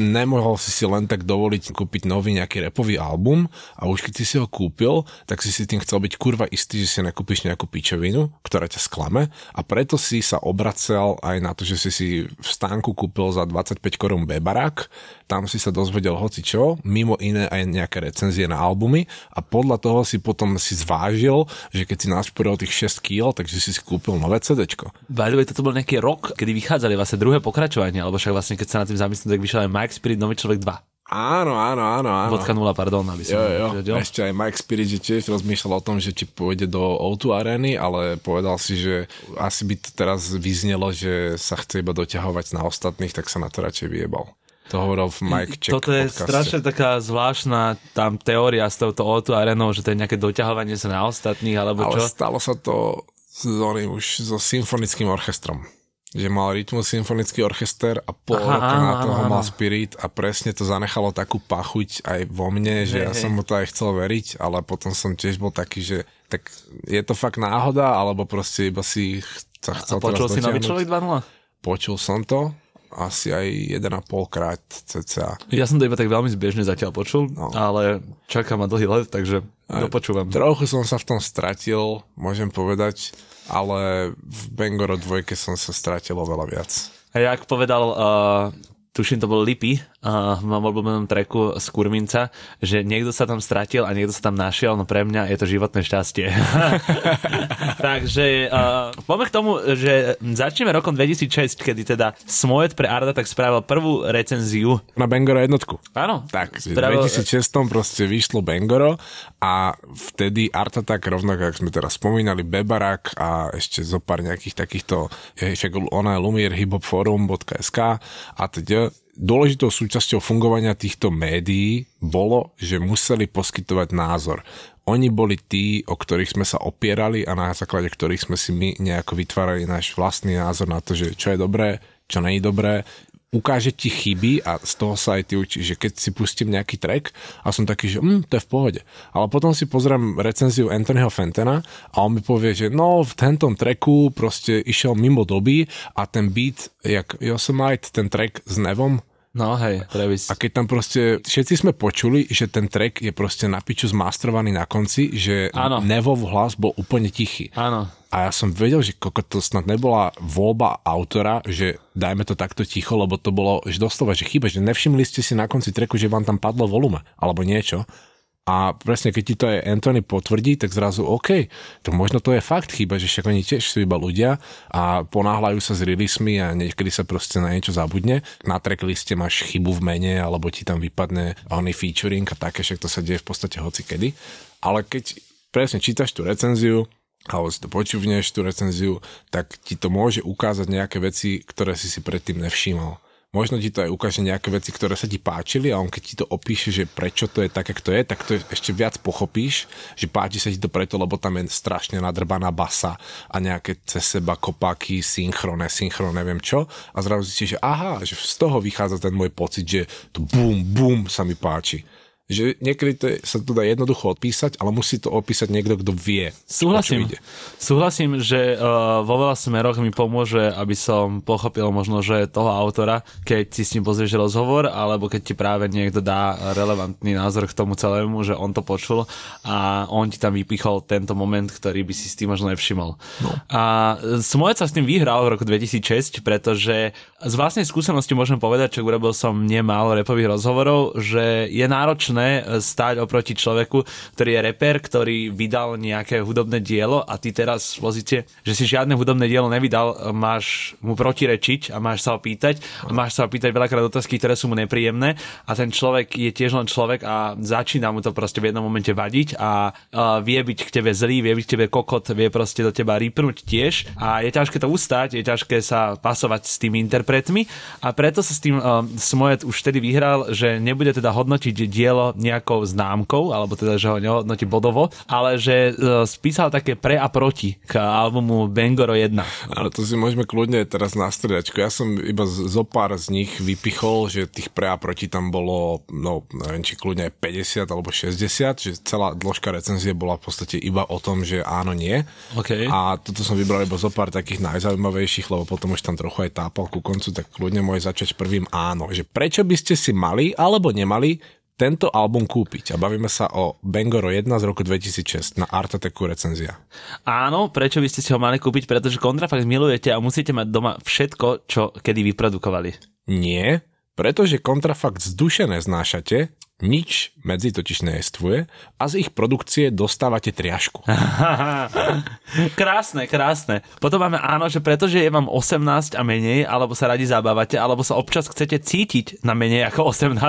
nemohol si si len tak dovoliť kúpiť nový nejaký repový album a už keď si si ho kúpil, tak si si tým chcel byť kurva istý, že si nekúpiš nejakú pičovinu, ktorá ťa sklame. A preto si sa obracel aj na to, že si si v stánku kúpil za 25 korún bebarák, tam si sa dozvedel hoci čo, mimo iné aj nejaké recenzie na albumy. A podľa toho si potom si zvážil, že keď si našporil tých 6 kg, takže si si kúpil nové CD. By toto bol nejaký rok, kedy vychádzali vlastne druhé pokračovanie, alebo však vlastne keď sa na tým zamyslím, tak vyšiel aj Mike Spirit, Nový človek 2. Áno, áno, áno, áno. Vodka nula, pardon, aby som jo, jo. Ešte aj Mike Spirit, že tiež rozmýšľal o tom, že či pôjde do O2 arény, ale povedal si, že asi by to teraz vyznelo, že sa chce iba doťahovať na ostatných, tak sa na to radšej vyjebal. To hovoril v Mike Check Toto je podcaste. strašne taká zvláštna tam teória s touto O2 arenou, že to je nejaké doťahovanie sa na ostatných, alebo Ale čo? stalo sa to s oným už so symfonickým orchestrom že mal Rytmus symfonický orchester a pol aha, roka na toho aha, mal Spirit a presne to zanechalo takú pachuť aj vo mne, že hey, ja hey. som mu to aj chcel veriť, ale potom som tiež bol taký, že tak je to fakt náhoda, alebo proste iba si sa chcel A počul teraz si nový človek 2.0? Počul som to, asi aj 1,5 krát cca. Ja som to iba tak veľmi zbežne zatiaľ počul, No. ale čaká ma dlhý let, takže dopočúvam. Trochu som sa v tom stratil, môžem povedať, ale v Bangoro dvojke som sa stratil oveľa viac. A jak povedal, uh, tuším to bol Lipy, uh, v mojom obľúbenom treku z Kurminca, že niekto sa tam stratil a niekto sa tam našiel, no pre mňa je to životné šťastie. Takže uh, poďme k tomu, že začneme rokom 2006, kedy teda Smojet pre Arda tak spravil prvú recenziu. Na Bangoro jednotku. Áno, Tak, v spravil, 2006 proste vyšlo Bangoro a vtedy Art Attack, rovnako ako sme teraz spomínali, Bebarak a ešte zo pár nejakých takýchto, je, však ona je Lumier, hiphopforum.sk a teda dôležitou súčasťou fungovania týchto médií bolo, že museli poskytovať názor. Oni boli tí, o ktorých sme sa opierali a na základe ktorých sme si my nejako vytvárali náš vlastný názor na to, že čo je dobré, čo nie je dobré, ukáže ti chyby a z toho sa aj ty učíš, že keď si pustím nejaký track a som taký, že hm, to je v pohode. Ale potom si pozriem recenziu Anthonyho Fentena a on mi povie, že no v tentom tracku proste išiel mimo doby a ten beat, jak Yosemite, ten track s Nevom, No hej, Travis. a keď tam proste, všetci sme počuli, že ten track je proste na piču zmastrovaný na konci, že Áno. Nevov hlas bol úplne tichý. Áno. A ja som vedel, že koko to snad nebola voľba autora, že dajme to takto ticho, lebo to bolo že doslova, že chyba, že nevšimli ste si na konci treku, že vám tam padlo volume, alebo niečo. A presne, keď ti to aj Anthony potvrdí, tak zrazu OK, to možno to je fakt chyba, že však oni tiež sú iba ľudia a ponáhľajú sa s release'mi a niekedy sa proste na niečo zabudne. Na trackliste máš chybu v mene, alebo ti tam vypadne oný featuring a také, však to sa deje v podstate hoci kedy. Ale keď presne čítaš tú recenziu, alebo si to počúvneš, tú recenziu, tak ti to môže ukázať nejaké veci, ktoré si si predtým nevšímal. Možno ti to aj ukáže nejaké veci, ktoré sa ti páčili a on keď ti to opíše, že prečo to je tak, ako to je, tak to ešte viac pochopíš, že páči sa ti to preto, lebo tam je strašne nadrbaná basa a nejaké cez seba kopáky, synchrone, synchron, neviem čo. A zrazu zistíš, že aha, že z toho vychádza ten môj pocit, že to bum, bum sa mi páči. Že niekedy to je, sa to dá jednoducho odpísať, ale musí to opísať niekto, kto vie. Súhlasím. Súhlasím, že uh, vo veľa smeroch mi pomôže, aby som pochopil možno, že toho autora, keď si s ním pozrieš rozhovor, alebo keď ti práve niekto dá relevantný názor k tomu celému, že on to počul a on ti tam vypichol tento moment, ktorý by si s tým možno nevšimol. No. A Smolec sa s tým vyhral v roku 2006, pretože z vlastnej skúsenosti môžem povedať, čo urobil som nemálo repových rozhovorov, že je náročné stáť oproti človeku, ktorý je reper, ktorý vydal nejaké hudobné dielo a ty teraz z pozície, že si žiadne hudobné dielo nevydal, máš mu protirečiť a máš sa ho pýtať a máš sa ho pýtať veľakrát otázky, ktoré sú mu nepríjemné a ten človek je tiež len človek a začína mu to proste v jednom momente vadiť a, a vie byť k tebe zlý, vie byť k tebe kokot, vie proste do teba rýpnuť tiež a je ťažké to ustať, je ťažké sa pasovať s tými interpretmi a preto sa s tým uh, Smojet už vtedy vyhral, že nebude teda hodnotiť dielo nejakou známkou, alebo teda, že ho nehodnotí bodovo, ale že uh, spísal také pre a proti k albumu Bangoro 1. Ale to si môžeme kľudne teraz na stredačku. Ja som iba zo pár z nich vypichol, že tých pre a proti tam bolo, no neviem, či kľudne aj 50 alebo 60, že celá dĺžka recenzie bola v podstate iba o tom, že áno, nie. OK. A toto som vybral iba zo pár takých najzaujímavejších, lebo potom už tam trochu aj tápal ku koncu, tak kľudne môže začať prvým áno. Že prečo by ste si mali alebo nemali tento album kúpiť. A bavíme sa o Bangoro 1 z roku 2006 na Artateku recenzia. Áno, prečo by ste si ho mali kúpiť? Pretože kontrafakt milujete a musíte mať doma všetko, čo kedy vyprodukovali. Nie, pretože kontrafakt z duše neznášate, nič medzi totiž nejestvuje a z ich produkcie dostávate triašku. krásne, krásne. Potom máme áno, že pretože je vám 18 a menej, alebo sa radi zabávate, alebo sa občas chcete cítiť na menej ako 18.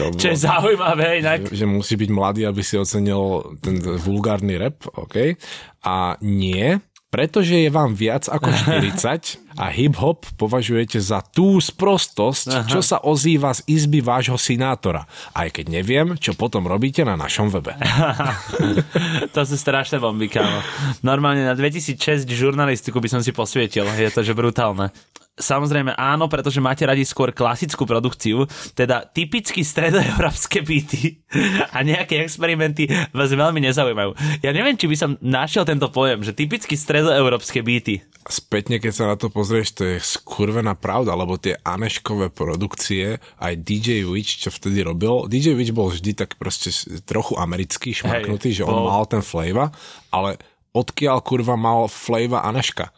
To Čo je zaujímavé inak. že musí byť mladý, aby si ocenil ten vulgárny rap, OK? A nie, pretože je vám viac ako 40 a hip-hop považujete za tú sprostosť, Aha. čo sa ozýva z izby vášho sinátora. Aj keď neviem, čo potom robíte na našom webe. to sú strašné bomby, kámo. Normálne na 2006 žurnalistiku by som si posvietil. Je to, že brutálne. Samozrejme áno, pretože máte radi skôr klasickú produkciu, teda typicky stredoeurópske byty a nejaké experimenty vás veľmi nezaujímajú. Ja neviem, či by som našiel tento pojem, že typicky stredoeurópske byty. Spätne, keď sa na to pozrieš, to je skurvená pravda, lebo tie Aneškové produkcie, aj DJ Witch, čo vtedy robil, DJ Witch bol vždy tak proste trochu americký, šmarknutý, Hej, že on bol... mal ten flavor, ale odkiaľ kurva mal flavor Aneška?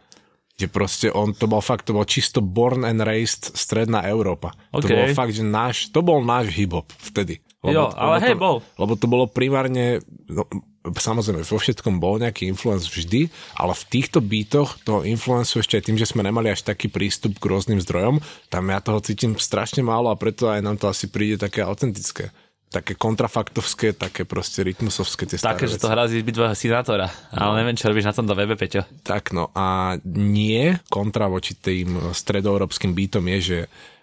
Že proste on, to bol fakt, to bol čisto born and raised stredná Európa. Okay. To bol fakt, že náš, to bol náš hip-hop vtedy. Lebo, jo, ale lebo hej, to, bol. Lebo to bolo primárne, no, samozrejme, vo všetkom bol nejaký influence vždy, ale v týchto bytoch toho influencu ešte aj tým, že sme nemali až taký prístup k rôznym zdrojom, tam ja toho cítim strašne málo a preto aj nám to asi príde také autentické také kontrafaktovské, také proste rytmusovské tie Také, že to hrá z byť sinátora. No. Ale neviem, čo robíš na tomto webe, Peťo. Tak no a nie kontra voči tým stredoeurópskym bytom je, že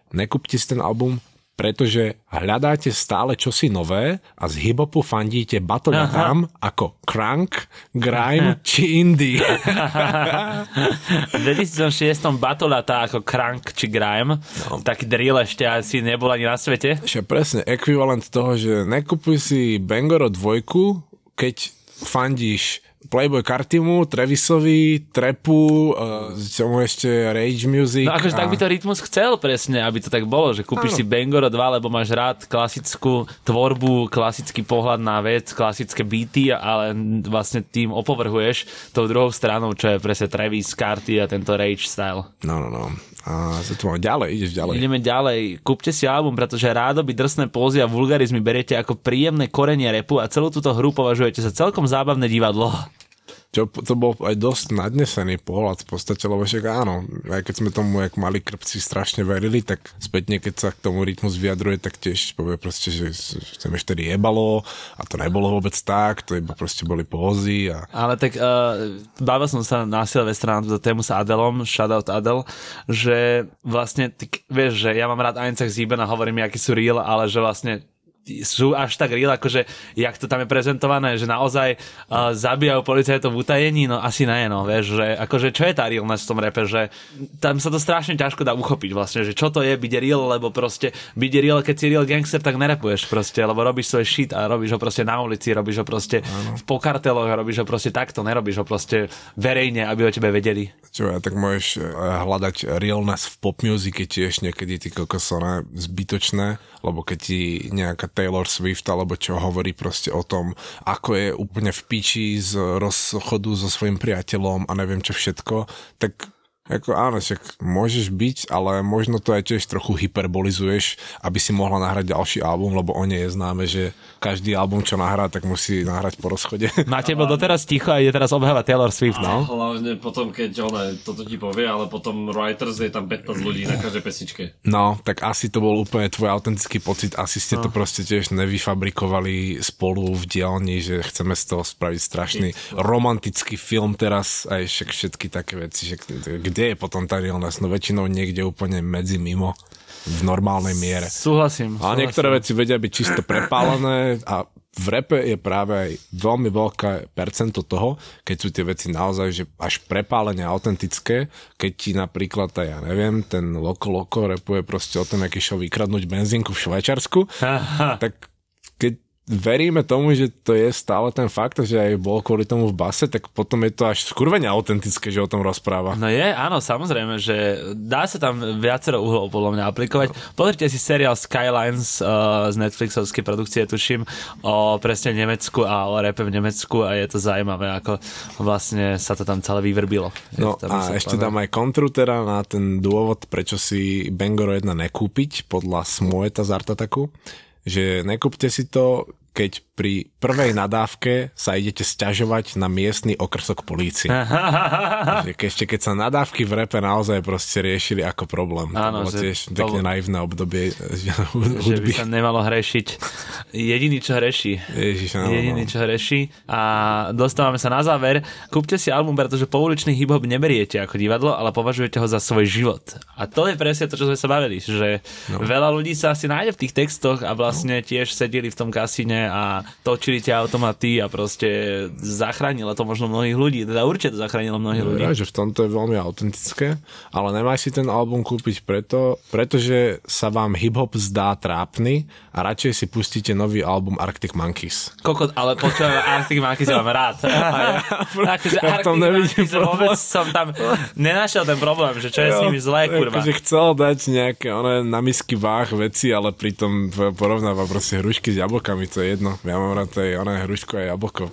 nekúpte si ten album, pretože hľadáte stále čosi nové a z hiphopu fandíte tam ako Crank, Grime či Indie. v 2006 Batolata ako Crank či Grime, no. taký drill ešte asi nebol ani na svete. Ešte presne, ekvivalent toho, že nekupuj si Bangoro dvojku, keď fandíš Playboy Cartimu, Trevisovi, Trepu, uh, čomu ešte Rage Music. No akože a... tak by to Rytmus chcel presne, aby to tak bolo, že kúpiš ano. si Bangoro 2, lebo máš rád klasickú tvorbu, klasický pohľad na vec, klasické beaty, ale vlastne tým opovrhuješ tou druhou stranou, čo je presne Travis, Carty a tento Rage style. No, no, no. A sa tu ďalej, ideš ďalej. Ideme ďalej. Kúpte si album, pretože rádo by drsné pózy a vulgarizmy beriete ako príjemné korenie repu a celú túto hru považujete za celkom zábavné divadlo. Čo to bol aj dosť nadnesený pohľad v podstate, lebo však áno, aj keď sme tomu, jak mali krpci strašne verili, tak spätne, keď sa k tomu rytmus vyjadruje, tak tiež povie proste, že mi vtedy jebalo a to nebolo vôbec tak, to iba proste boli pózy. A... Ale tak uh, bavil som sa na Silvestra na túto tému s Adelom, shoutout Adel, že vlastne, ty, vieš, že ja mám rád Aincach Zíben a hovorím, aký sú real, ale že vlastne sú až tak real, akože jak to tam je prezentované, že naozaj uh, zabijajú policajtov v utajení, no asi ne, no, vieš, že akože čo je tá realness v tom repe, že tam sa to strašne ťažko dá uchopiť vlastne, že čo to je byť real, lebo proste byť real, keď si real gangster, tak nerepuješ proste, lebo robíš svoj shit a robíš ho proste na ulici, robíš ho proste ano. v pokarteloch, robíš ho proste takto, nerobíš ho proste verejne, aby o tebe vedeli. Čo ja, tak môžeš eh, hľadať realness v pop music tiež niekedy ty kokosone zbytočné, lebo keď ti nejaká Taylor Swift alebo čo hovorí proste o tom, ako je úplne v piči z rozchodu so svojim priateľom a neviem čo všetko, tak ako áno, však môžeš byť, ale možno to aj tiež trochu hyperbolizuješ, aby si mohla nahrať ďalší album, lebo o nej je známe, že každý album, čo nahrá, tak musí nahrať po rozchode. Máte bol doteraz ticho a ide teraz obhávať Taylor Swift, no? Hlavne potom, keď ona toto ti povie, ale potom Writers je tam 15 ľudí na každej pesničke. No, tak asi to bol úplne tvoj autentický pocit, asi ste no. to proste tiež nevyfabrikovali spolu v dielni, že chceme z toho spraviť strašný romantický film teraz, aj však všetky také veci, že kde je potom tá realness? No väčšinou niekde úplne medzi mimo v normálnej miere. Súhlasím. A niektoré veci vedia byť čisto prepálené a v repe je práve aj veľmi veľké percento toho, keď sú tie veci naozaj že až prepálene autentické, keď ti napríklad, ja neviem, ten Loko Loko repuje proste o tom, aký šiel vykradnúť benzínku v Švajčarsku, tak veríme tomu, že to je stále ten fakt, že aj bol kvôli tomu v base, tak potom je to až skurvene autentické, že o tom rozpráva. No je, áno, samozrejme, že dá sa tam viacero uhlov podľa mňa aplikovať. Pozrite si seriál Skylines uh, z Netflixovskej produkcie, tuším, o presne Nemecku a o repe v Nemecku a je to zaujímavé, ako vlastne sa to tam celé vyvrbilo. No a ešte dám aj kontru teda na ten dôvod, prečo si Bangoro 1 nekúpiť podľa Smoeta z Artataku že nekúpte si to, keď pri prvej nadávke sa idete sťažovať na miestny okrsok polície. ešte keď sa nadávky v repe naozaj proste riešili ako problém. Áno, to bolo tiež to... pekne naivné obdobie hudby. Že by sa nemalo hrešiť. Jediný, čo hreší. Ježiš, áno, Jediný, čo hreší. A dostávame sa na záver. Kúpte si album, pretože pouličný hip-hop neberiete ako divadlo, ale považujete ho za svoj život. A to je presne to, čo sme sa bavili, že no. veľa ľudí sa asi nájde v tých textoch a vlastne no. tiež sedeli v tom kasíne pekne a točili tie automaty a proste zachránilo to možno mnohých ľudí, teda určite to zachránilo mnohých ľudí. Ja, že v tomto je veľmi autentické, ale nemáš si ten album kúpiť preto, pretože sa vám hip-hop zdá trápny a radšej si pustíte nový album Arctic Monkeys. Kokot, ale počujem, Arctic Monkeys mám rád. akože Ja v tom Arctic Monkeys vôbec som tam nenašiel ten problém, že čo je s nimi zlé, kurva. Akože chcel dať nejaké one na misky váh veci, ale pritom porovnáva proste hrušky s jablkami, to je jedno. Ja mám rád aj one hruško a jablko.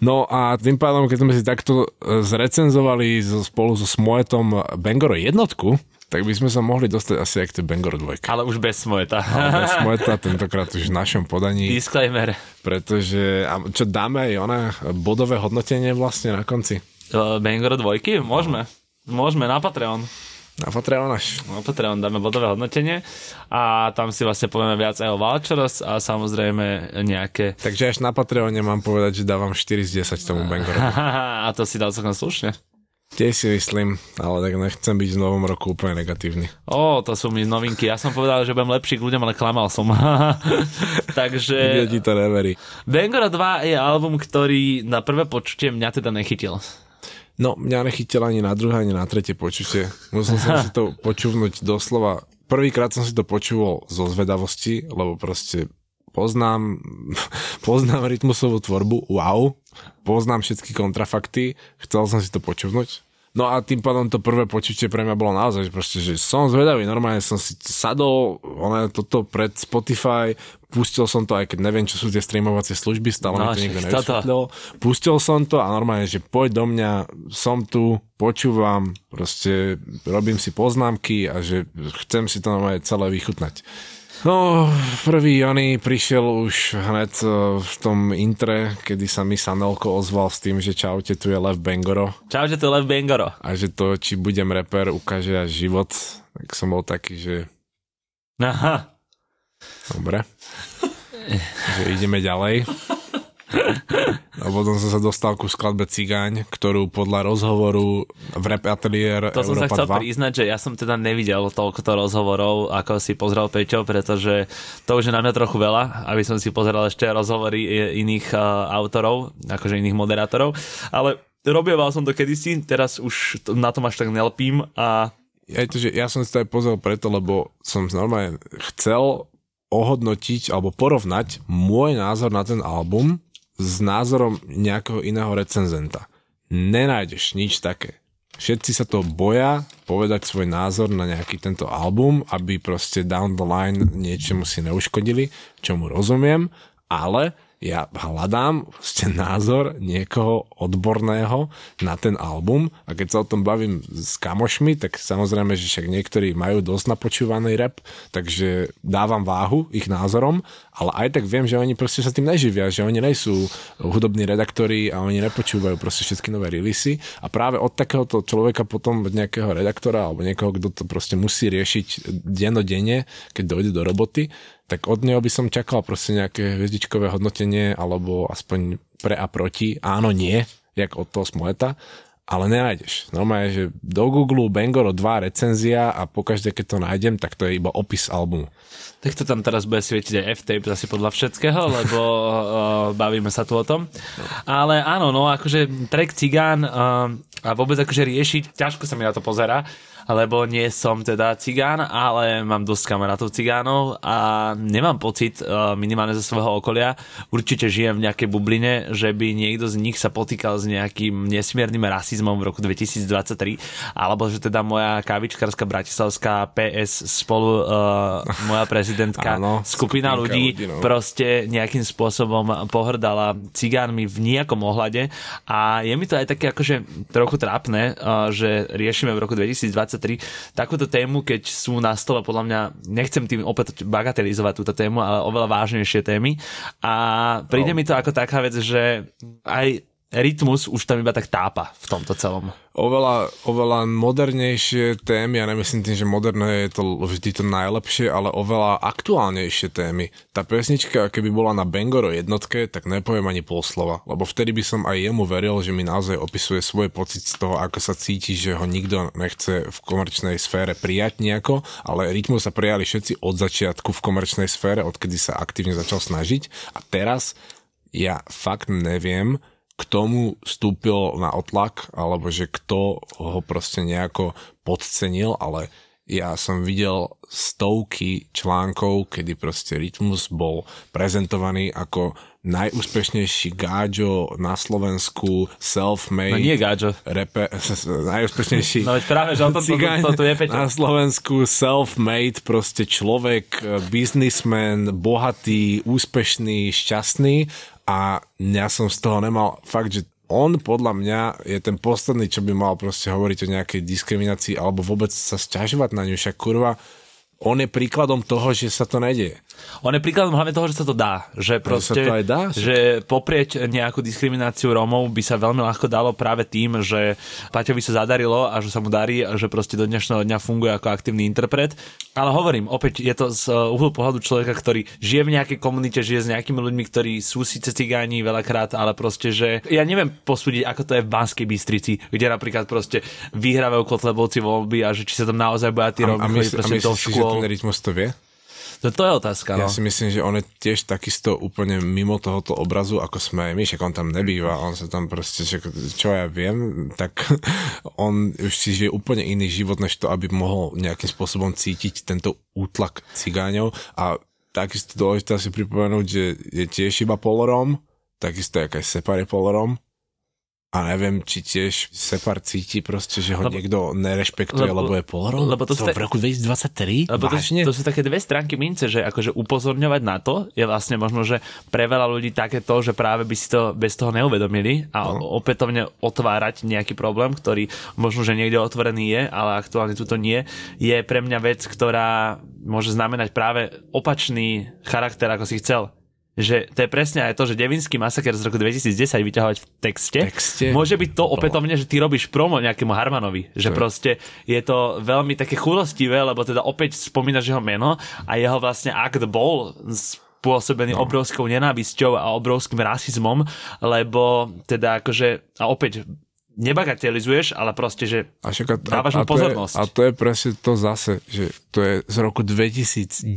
No a tým pádom, keď sme si takto e, zrecenzovali so, spolu so Smoetom Bangoro jednotku, tak by sme sa mohli dostať asi aj k tej Bangor dvojke. Ale už bez smojeta. Ale bez Smoeta tentokrát už v našom podaní, Disclaimer. pretože a čo dáme aj ona bodové hodnotenie vlastne na konci. Uh, Bangor dvojky? Môžeme. Môžeme na Patreon. Na Patreon až. Na Patreon dáme bodové hodnotenie a tam si vlastne povieme viac aj o Valčeros a samozrejme nejaké... Takže až na Patreone mám povedať, že dávam 4 z 10 tomu Bangoru. a to si dal celkom slušne. Tiež si myslím, ale tak nechcem byť v novom roku úplne negatívny. Ó, to sú mi novinky. Ja som povedal, že budem lepší k ľuďom, ale klamal som. Takže... Ti to neverí. Bangora 2 je album, ktorý na prvé počutie mňa teda nechytil. No, mňa nechytil ani na druhé, ani na tretie počutie. Musel som si to počúvnuť doslova. Prvýkrát som si to počúval zo zvedavosti, lebo proste poznám, poznám rytmusovú tvorbu, wow, poznám všetky kontrafakty, chcel som si to počúvnuť. No a tým pádom to prvé počutie pre mňa bolo naozaj, že proste, že som zvedavý, normálne som si sadol, ono toto pred Spotify, pustil som to, aj keď neviem, čo sú tie streamovacie služby, stále No, mi to nikto nevysvetlil. Pustil som to a normálne, že poď do mňa, som tu, počúvam, proste robím si poznámky a že chcem si to normálne celé vychutnať. No, prvý Jony prišiel už hned eh, v tom intre, kedy sa mi Sanelko ozval s tým, že čaute, tu je Lev Bengoro Čaute, to je Lev Bangoro. a že to, či budem reper, ukáže až život. Tak som bol taký, že Aha. dobre, že ideme ďalej. A potom som sa dostal ku skladbe Cigáň, ktorú podľa rozhovoru v Rap Atelier To som sa chcel 2 priznať, že ja som teda nevidel toľkoto rozhovorov, ako si pozrel Peťo, pretože to už je na mňa trochu veľa, aby som si pozeral ešte rozhovory iných uh, autorov, akože iných moderátorov, ale robieval som to kedysi, teraz už na tom až tak nelpím a Ja, to, že ja som si to aj pozrel preto, lebo som normálne chcel ohodnotiť alebo porovnať môj názor na ten album s názorom nejakého iného recenzenta. Nenájdeš nič také. Všetci sa to boja povedať svoj názor na nejaký tento album, aby proste down the line niečomu si neuškodili, čomu rozumiem, ale ja hľadám proste názor niekoho odborného na ten album a keď sa o tom bavím s kamošmi, tak samozrejme, že však niektorí majú dosť napočúvaný rap, takže dávam váhu ich názorom, ale aj tak viem, že oni proste sa tým neživia, že oni nejsú hudobní redaktori a oni nepočúvajú proste všetky nové releasy. A práve od takéhoto človeka potom od nejakého redaktora alebo niekoho, kto to proste musí riešiť dennodenne, keď dojde do roboty, tak od neho by som čakal proste nejaké hviezdičkové hodnotenie alebo aspoň pre a proti, áno, nie, jak od toho Smoeta, ale nenájdeš. Normálne, že do Google Bangoro 2 recenzia a pokaždé, keď to nájdem, tak to je iba opis albumu. tak to tam teraz bude svietiť aj F-tape asi podľa všetkého, lebo uh, bavíme sa tu o tom. Ale áno, no akože track Cigán uh, a vôbec akože riešiť, ťažko sa mi na to pozera, lebo nie som teda cigán, ale mám dosť kamarátov cigánov a nemám pocit uh, minimálne zo svojho okolia, určite žijem v nejakej bubline, že by niekto z nich sa potýkal s nejakým nesmiernym rasizmom v roku 2023, alebo že teda moja kavičkárska bratislavská PS spolu uh, moja prezidentka, Áno, skupina skupinka ľudí, ľudí, no. proste nejakým spôsobom pohrdala cigánmi v nejakom ohľade a je mi to aj také akože trochu trápne, uh, že riešime v roku 2023 takúto tému, keď sú na stole podľa mňa, nechcem tým opäť bagatelizovať túto tému, ale oveľa vážnejšie témy a príde No. mi to ako taká vec, že aj rytmus už tam iba tak tápa v tomto celom. Oveľa, oveľa modernejšie témy, ja nemyslím tým, že moderné je to vždy to najlepšie, ale oveľa aktuálnejšie témy. Tá pesnička, keby bola na Bangoro jednotke, tak nepoviem ani pol slova, lebo vtedy by som aj jemu veril, že mi naozaj opisuje svoj pocit z toho, ako sa cíti, že ho nikto nechce v komerčnej sfére prijať nejako, ale rytmu sa prijali všetci od začiatku v komerčnej sfére, odkedy sa aktívne začal snažiť a teraz ja fakt neviem, k tomu vstúpil na otlak, alebo že kto ho proste nejako podcenil, ale ja som videl stovky článkov, kedy proste Rytmus bol prezentovaný ako najúspešnejší gáďo na Slovensku, self-made. No nie gáďo. Repe, najúspešnejší no práve, že on to, to, to, to je Peťo. Na Slovensku self-made, proste človek, businessman, bohatý, úspešný, šťastný a ja som z toho nemal fakt, že on podľa mňa je ten posledný, čo by mal proste hovoriť o nejakej diskriminácii alebo vôbec sa sťažovať na ňu, však kurva, on je príkladom toho, že sa to nedieje. On je príkladom hlavne toho, že sa to dá. Že proste, sa to aj dá? Že poprieť nejakú diskrimináciu Rómov by sa veľmi ľahko dalo práve tým, že Paťovi sa zadarilo a že sa mu darí a že proste do dnešného dňa funguje ako aktívny interpret. Ale hovorím, opäť je to z uh, uhlu pohľadu človeka, ktorý žije v nejakej komunite, žije s nejakými ľuďmi, ktorí sú síce cigáni veľakrát, ale proste, že ja neviem posúdiť, ako to je v Banskej Bystrici, kde napríklad proste vyhrávajú Kotlebovci voľby a že či sa tam naozaj boja tí Rómy a, a, a že ten rytmus to vie? To, to je otázka. Ja no. si myslím, že on je tiež takisto úplne mimo tohoto obrazu, ako sme aj my, však on tam nebýva, on sa tam proste, čo ja viem, tak on už si žije úplne iný život, než to, aby mohol nejakým spôsobom cítiť tento útlak cigáňov a takisto dôležité si pripomenúť, že je tiež iba polorom, takisto jak aj Separ je polorom a neviem, či tiež Separ cíti proste, že ho lebo, niekto nerešpektuje, lebo, lebo je polorol. Lebo to, to v roku 2023? Lebo to, to sú také dve stránky mince, že akože upozorňovať na to je vlastne možno, že pre veľa ľudí také to, že práve by si to bez toho neuvedomili a no. opätovne otvárať nejaký problém, ktorý možno, že niekde otvorený je, ale aktuálne tuto nie, je pre mňa vec, ktorá môže znamenať práve opačný charakter, ako si chcel že to je presne aj to, že Devinský masaker z roku 2010 vyťahovať v texte, texte? môže byť to opätovne, že ty robíš promo nejakému Harmanovi, že to proste je to veľmi také chulostivé, lebo teda opäť spomínaš jeho meno a jeho vlastne akt bol spôsobený no. obrovskou nenávisťou a obrovským rasizmom, lebo teda akože, a opäť nebagatelizuješ, ale proste, že a však a, dávaš mu pozornosť. To je, a to je presne to zase, že to je z roku 2010,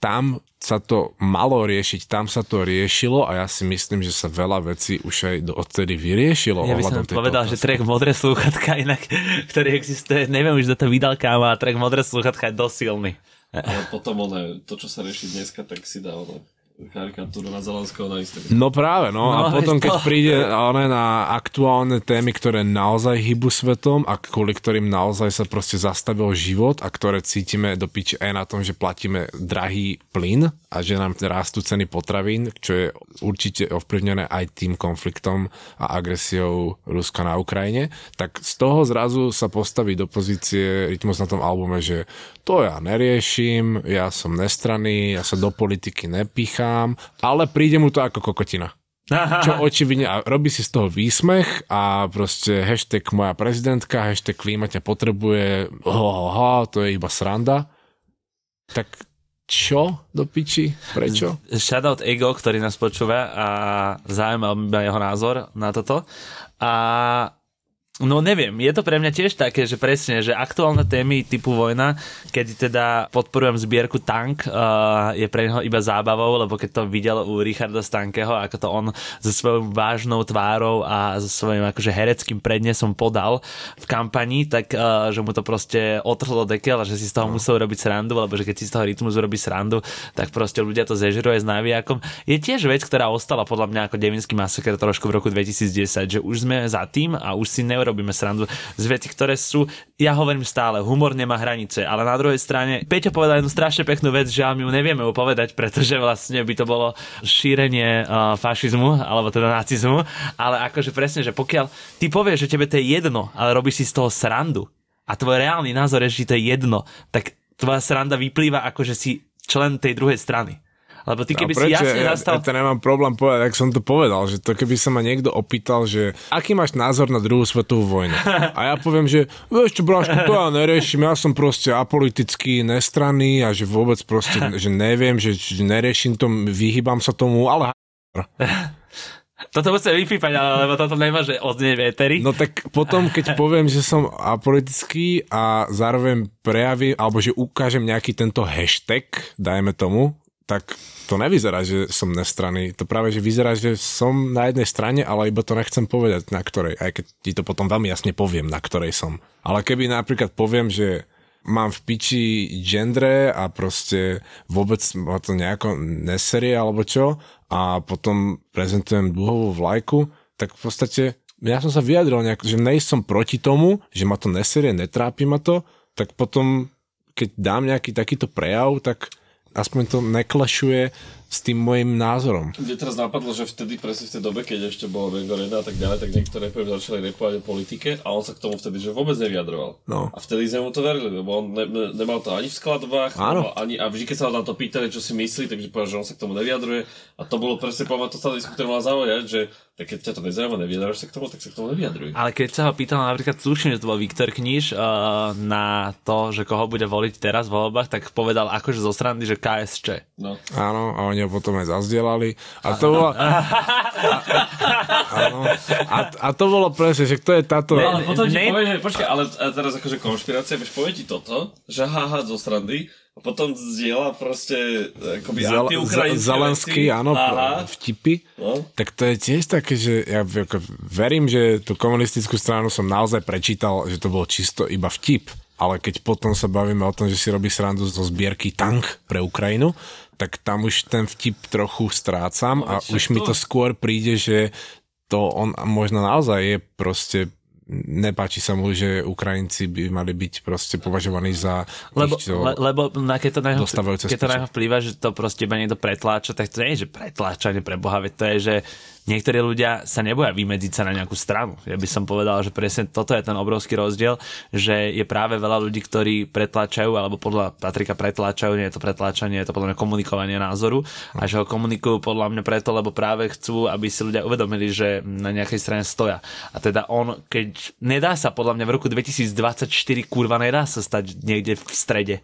tam sa to malo riešiť, tam sa to riešilo a ja si myslím, že sa veľa vecí už aj do odtedy vyriešilo. Ja by som povedal, otázky. že track Modré slúchatka inak, ktorý existuje, neviem už, kto to vydal káma, track Modré slúchatka je dosť silný. Ale potom ono, to, čo sa rieši dneska, tak si dá ono karikatúru na Zelenského na Instagram. No práve, no, no a potom keď to... príde ale na aktuálne témy, ktoré naozaj hybu svetom a kvôli ktorým naozaj sa proste zastavil život a ktoré cítime do piče aj na tom, že platíme drahý plyn a že nám rastú ceny potravín, čo je určite ovplyvnené aj tým konfliktom a agresiou Ruska na Ukrajine, tak z toho zrazu sa postaví do pozície Rytmus na tom albume, že to ja neriešim, ja som nestranný, ja sa do politiky nepícham, ale príde mu to ako kokotina. Čo očividne, a robí si z toho výsmech a proste hashtag moja prezidentka, hashtag klíma ťa potrebuje, ho, ho, ho, to je iba sranda. Tak čo do piči? Prečo? Shoutout Ego, ktorý nás počúva a zaujímal ma jeho názor na toto. A No neviem, je to pre mňa tiež také, že presne, že aktuálne témy typu vojna, keď teda podporujem zbierku Tank, uh, je pre neho iba zábavou, lebo keď to videl u Richarda Stankeho, ako to on so svojou vážnou tvárou a so svojím akože hereckým prednesom podal v kampani, tak uh, že mu to proste otrhlo dekel a že si z toho no. musel robiť srandu, lebo že keď si z toho rytmus robí srandu, tak proste ľudia to zežeruje s náviakom. Je tiež vec, ktorá ostala podľa mňa ako Devinský masaker trošku v roku 2010, že už sme za tým a už si neuro robíme srandu z veci, ktoré sú, ja hovorím stále, humor nemá hranice, ale na druhej strane Peťo povedal jednu strašne peknú vec, že my ju nevieme povedať, pretože vlastne by to bolo šírenie uh, fašizmu, alebo teda nacizmu, ale akože presne, že pokiaľ ty povieš, že tebe to je jedno, ale robíš si z toho srandu a tvoj reálny názor je, že to je jedno, tak tvoja sranda vyplýva ako, že si člen tej druhej strany. Lebo ty keby si jasne ja, nastal... ja to nemám problém povedať, ak som to povedal, že to keby sa ma niekto opýtal, že aký máš názor na druhú svetovú vojnu. A ja poviem, že vieš čo, Bráško, to ja neriešim, ja som proste apolitický, nestranný a že vôbec proste, že neviem, že, že neriešim to, vyhýbam sa tomu, ale Toto musím vypípať, ale lebo toto nemá, že odznieť v éteri. No tak potom, keď poviem, že som apolitický a zároveň prejavím, alebo že ukážem nejaký tento hashtag, dajme tomu, tak to nevyzerá, že som nestranný. To práve, že vyzerá, že som na jednej strane, ale iba to nechcem povedať, na ktorej. Aj keď ti to potom veľmi jasne poviem, na ktorej som. Ale keby napríklad poviem, že mám v piči gendre a proste vôbec ma to nejako neserie alebo čo a potom prezentujem dlhovú vlajku, tak v podstate ja som sa vyjadril nejak, že nejsom proti tomu, že ma to neserie, netrápi ma to, tak potom keď dám nejaký takýto prejav, tak aspoň to neklašuje s tým môjim názorom. Mne teraz napadlo, že vtedy, presne v tej dobe, keď ešte bolo Vengo Reda a tak ďalej, tak niektoré repery začali repovať o politike a on sa k tomu vtedy že vôbec nevyjadroval. No. A vtedy sme mu to verili, lebo on ne, ne, nemal to ani v skladbách, Áno. ani, a vždy, keď sa ho na to pýtali, čo si myslí, takže povedal, že on sa k tomu nevyjadruje. A to bolo presne, poviem, to sa diskusia mala zaujať, že tak keď ťa to nezaujíma, nevyjadruješ sa k tomu, tak sa k tomu nevyjadruj. Ale keď sa ho pýtal napríklad, tuším, že to bol Viktor Kníž uh, na to, že koho bude voliť teraz v voľbách, tak povedal akože zo strany, že KSČ. No. Áno, a oni ho potom aj zazdielali. A to bolo... A, áno, a, a to bolo presne, že kto je táto... Ne- Ale potom ti ne- povie, že počkaj, ale teraz akože konšpirácia, vieš, povie ti toto, že haha zo strandy, a potom zdieľa proste akoby Zel- antiukrajinské Zelenský, veci. áno, Aha. vtipy. No. Tak to je tiež také, že ja ako verím, že tú komunistickú stranu som naozaj prečítal, že to bolo čisto iba vtip. Ale keď potom sa bavíme o tom, že si robí srandu zo zbierky tank pre Ukrajinu, tak tam už ten vtip trochu strácam a už mi to- skôr príde, že to on možno naozaj je proste nepáči sa mu, že Ukrajinci by mali byť proste považovaní za Lebo, tých, le, lebo na, keď to na keď to na vplýva, že to proste iba niekto pretláča, tak to nie je, že pretláčanie pre Boha, to je, že niektorí ľudia sa neboja vymedziť sa na nejakú stranu. Ja by som povedal, že presne toto je ten obrovský rozdiel, že je práve veľa ľudí, ktorí pretláčajú, alebo podľa Patrika pretláčajú, nie je to pretláčanie, je to podľa mňa komunikovanie názoru a že ho komunikujú podľa mňa preto, lebo práve chcú, aby si ľudia uvedomili, že na nejakej strane stoja. A teda on, keď nedá sa podľa mňa v roku 2024 kurva nedá sa stať niekde v strede.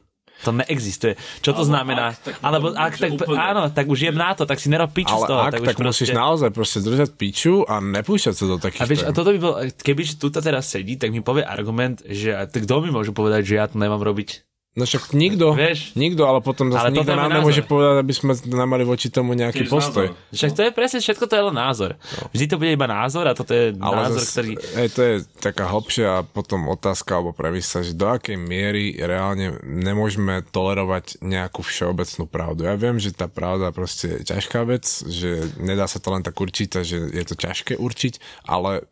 To neexistuje. Čo to Alebo znamená? ak, tak Alebo ak, tak, úplne- áno, tak už jem na to, tak si nerob piču z ale toho. ak, tak, tak, už musíš naozaj proste držať piču a nepúšťať sa do takých a vieš, a toto by bol, keby tu teraz sedí, tak mi povie argument, že tak kto mi môže povedať, že ja to nemám robiť? No však nikto, Vieš? nikto, ale potom zase Ale nikto nám nemôže povedať, aby sme nemali voči tomu nejaký Tiež postoj. názor. Však to je presne, všetko to je len názor. Vždy to bude iba názor a toto je Ale názor, zase, ktorý... hej, to je taká hlbšia potom otázka alebo premysla, že do akej miery reálne nemôžeme tolerovať nejakú všeobecnú pravdu. Ja viem, že tá pravda proste je ťažká vec, že nedá sa to len tak určiť a že je to ťažké určiť, ale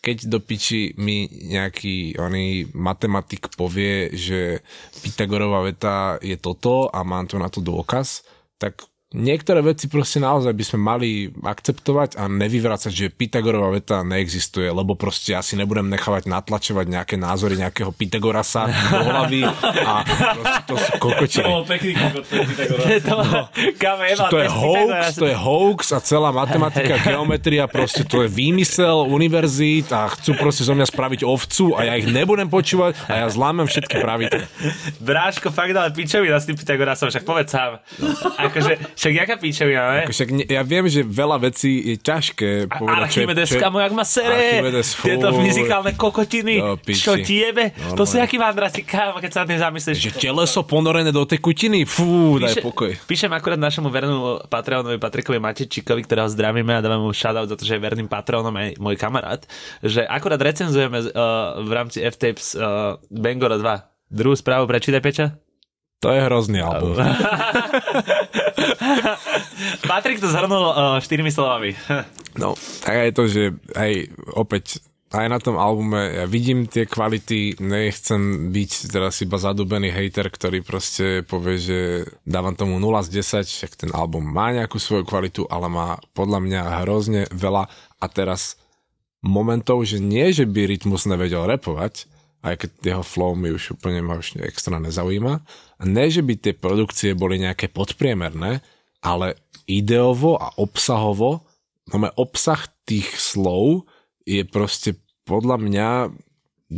keď do piči mi nejaký oný matematik povie, že Pythagorová veta je toto a mám tu na to dôkaz, tak niektoré veci proste naozaj by sme mali akceptovať a nevyvracať, že Pythagorová veta neexistuje, lebo proste ja si nebudem nechávať natlačovať nejaké názory nejakého Pythagorasa do hlavy a proste to sú To kokotiny. bol pekný kokot, to, je, To je hoax, to je hoax a celá matematika, geometria, proste to je výmysel univerzít a chcú proste zo mňa spraviť ovcu a ja ich nebudem počúvať a ja zlámem všetky pravidla. Bráško, fakt ale pičovina s tým Pythagorasom, však povedz sám. Akože, však jaká pičovina, ne? Však ne, ja viem, že veľa vecí je ťažké povedať. Archimedes, kamo, jak ma sere. Fú. Tieto fyzikálne kokotiny. Do piči. Čo ti jebe? To sú Normálne. jaký vandraci, kámo, keď sa na tým zamyslíš. Že teleso ponorené do tekutiny? Fú, daj Píše- pokoj. Píšem akurát našemu vernému Patreonovi Patrikovi Matečíkovi, ktorého zdravíme a dávame mu shoutout za to, že je verným patronom aj môj kamarát, že akurát recenzujeme uh, v rámci F-Tapes uh, Bangora 2. Druhú správu prečítaj, Peča. To je hrozný album. Patrik to zhrnul uh, štyrmi slovami. No, tak je to, že aj opäť aj na tom albume ja vidím tie kvality, nechcem byť teraz iba zadubený hater, ktorý proste povie, že dávam tomu 0 z 10, však ten album má nejakú svoju kvalitu, ale má podľa mňa hrozne veľa a teraz momentov, že nie, že by Rytmus nevedel repovať, aj keď jeho flow mi už úplne ma už extra nezaujíma, ne, že by tie produkcie boli nejaké podpriemerné, ale ideovo a obsahovo, no obsah tých slov je proste podľa mňa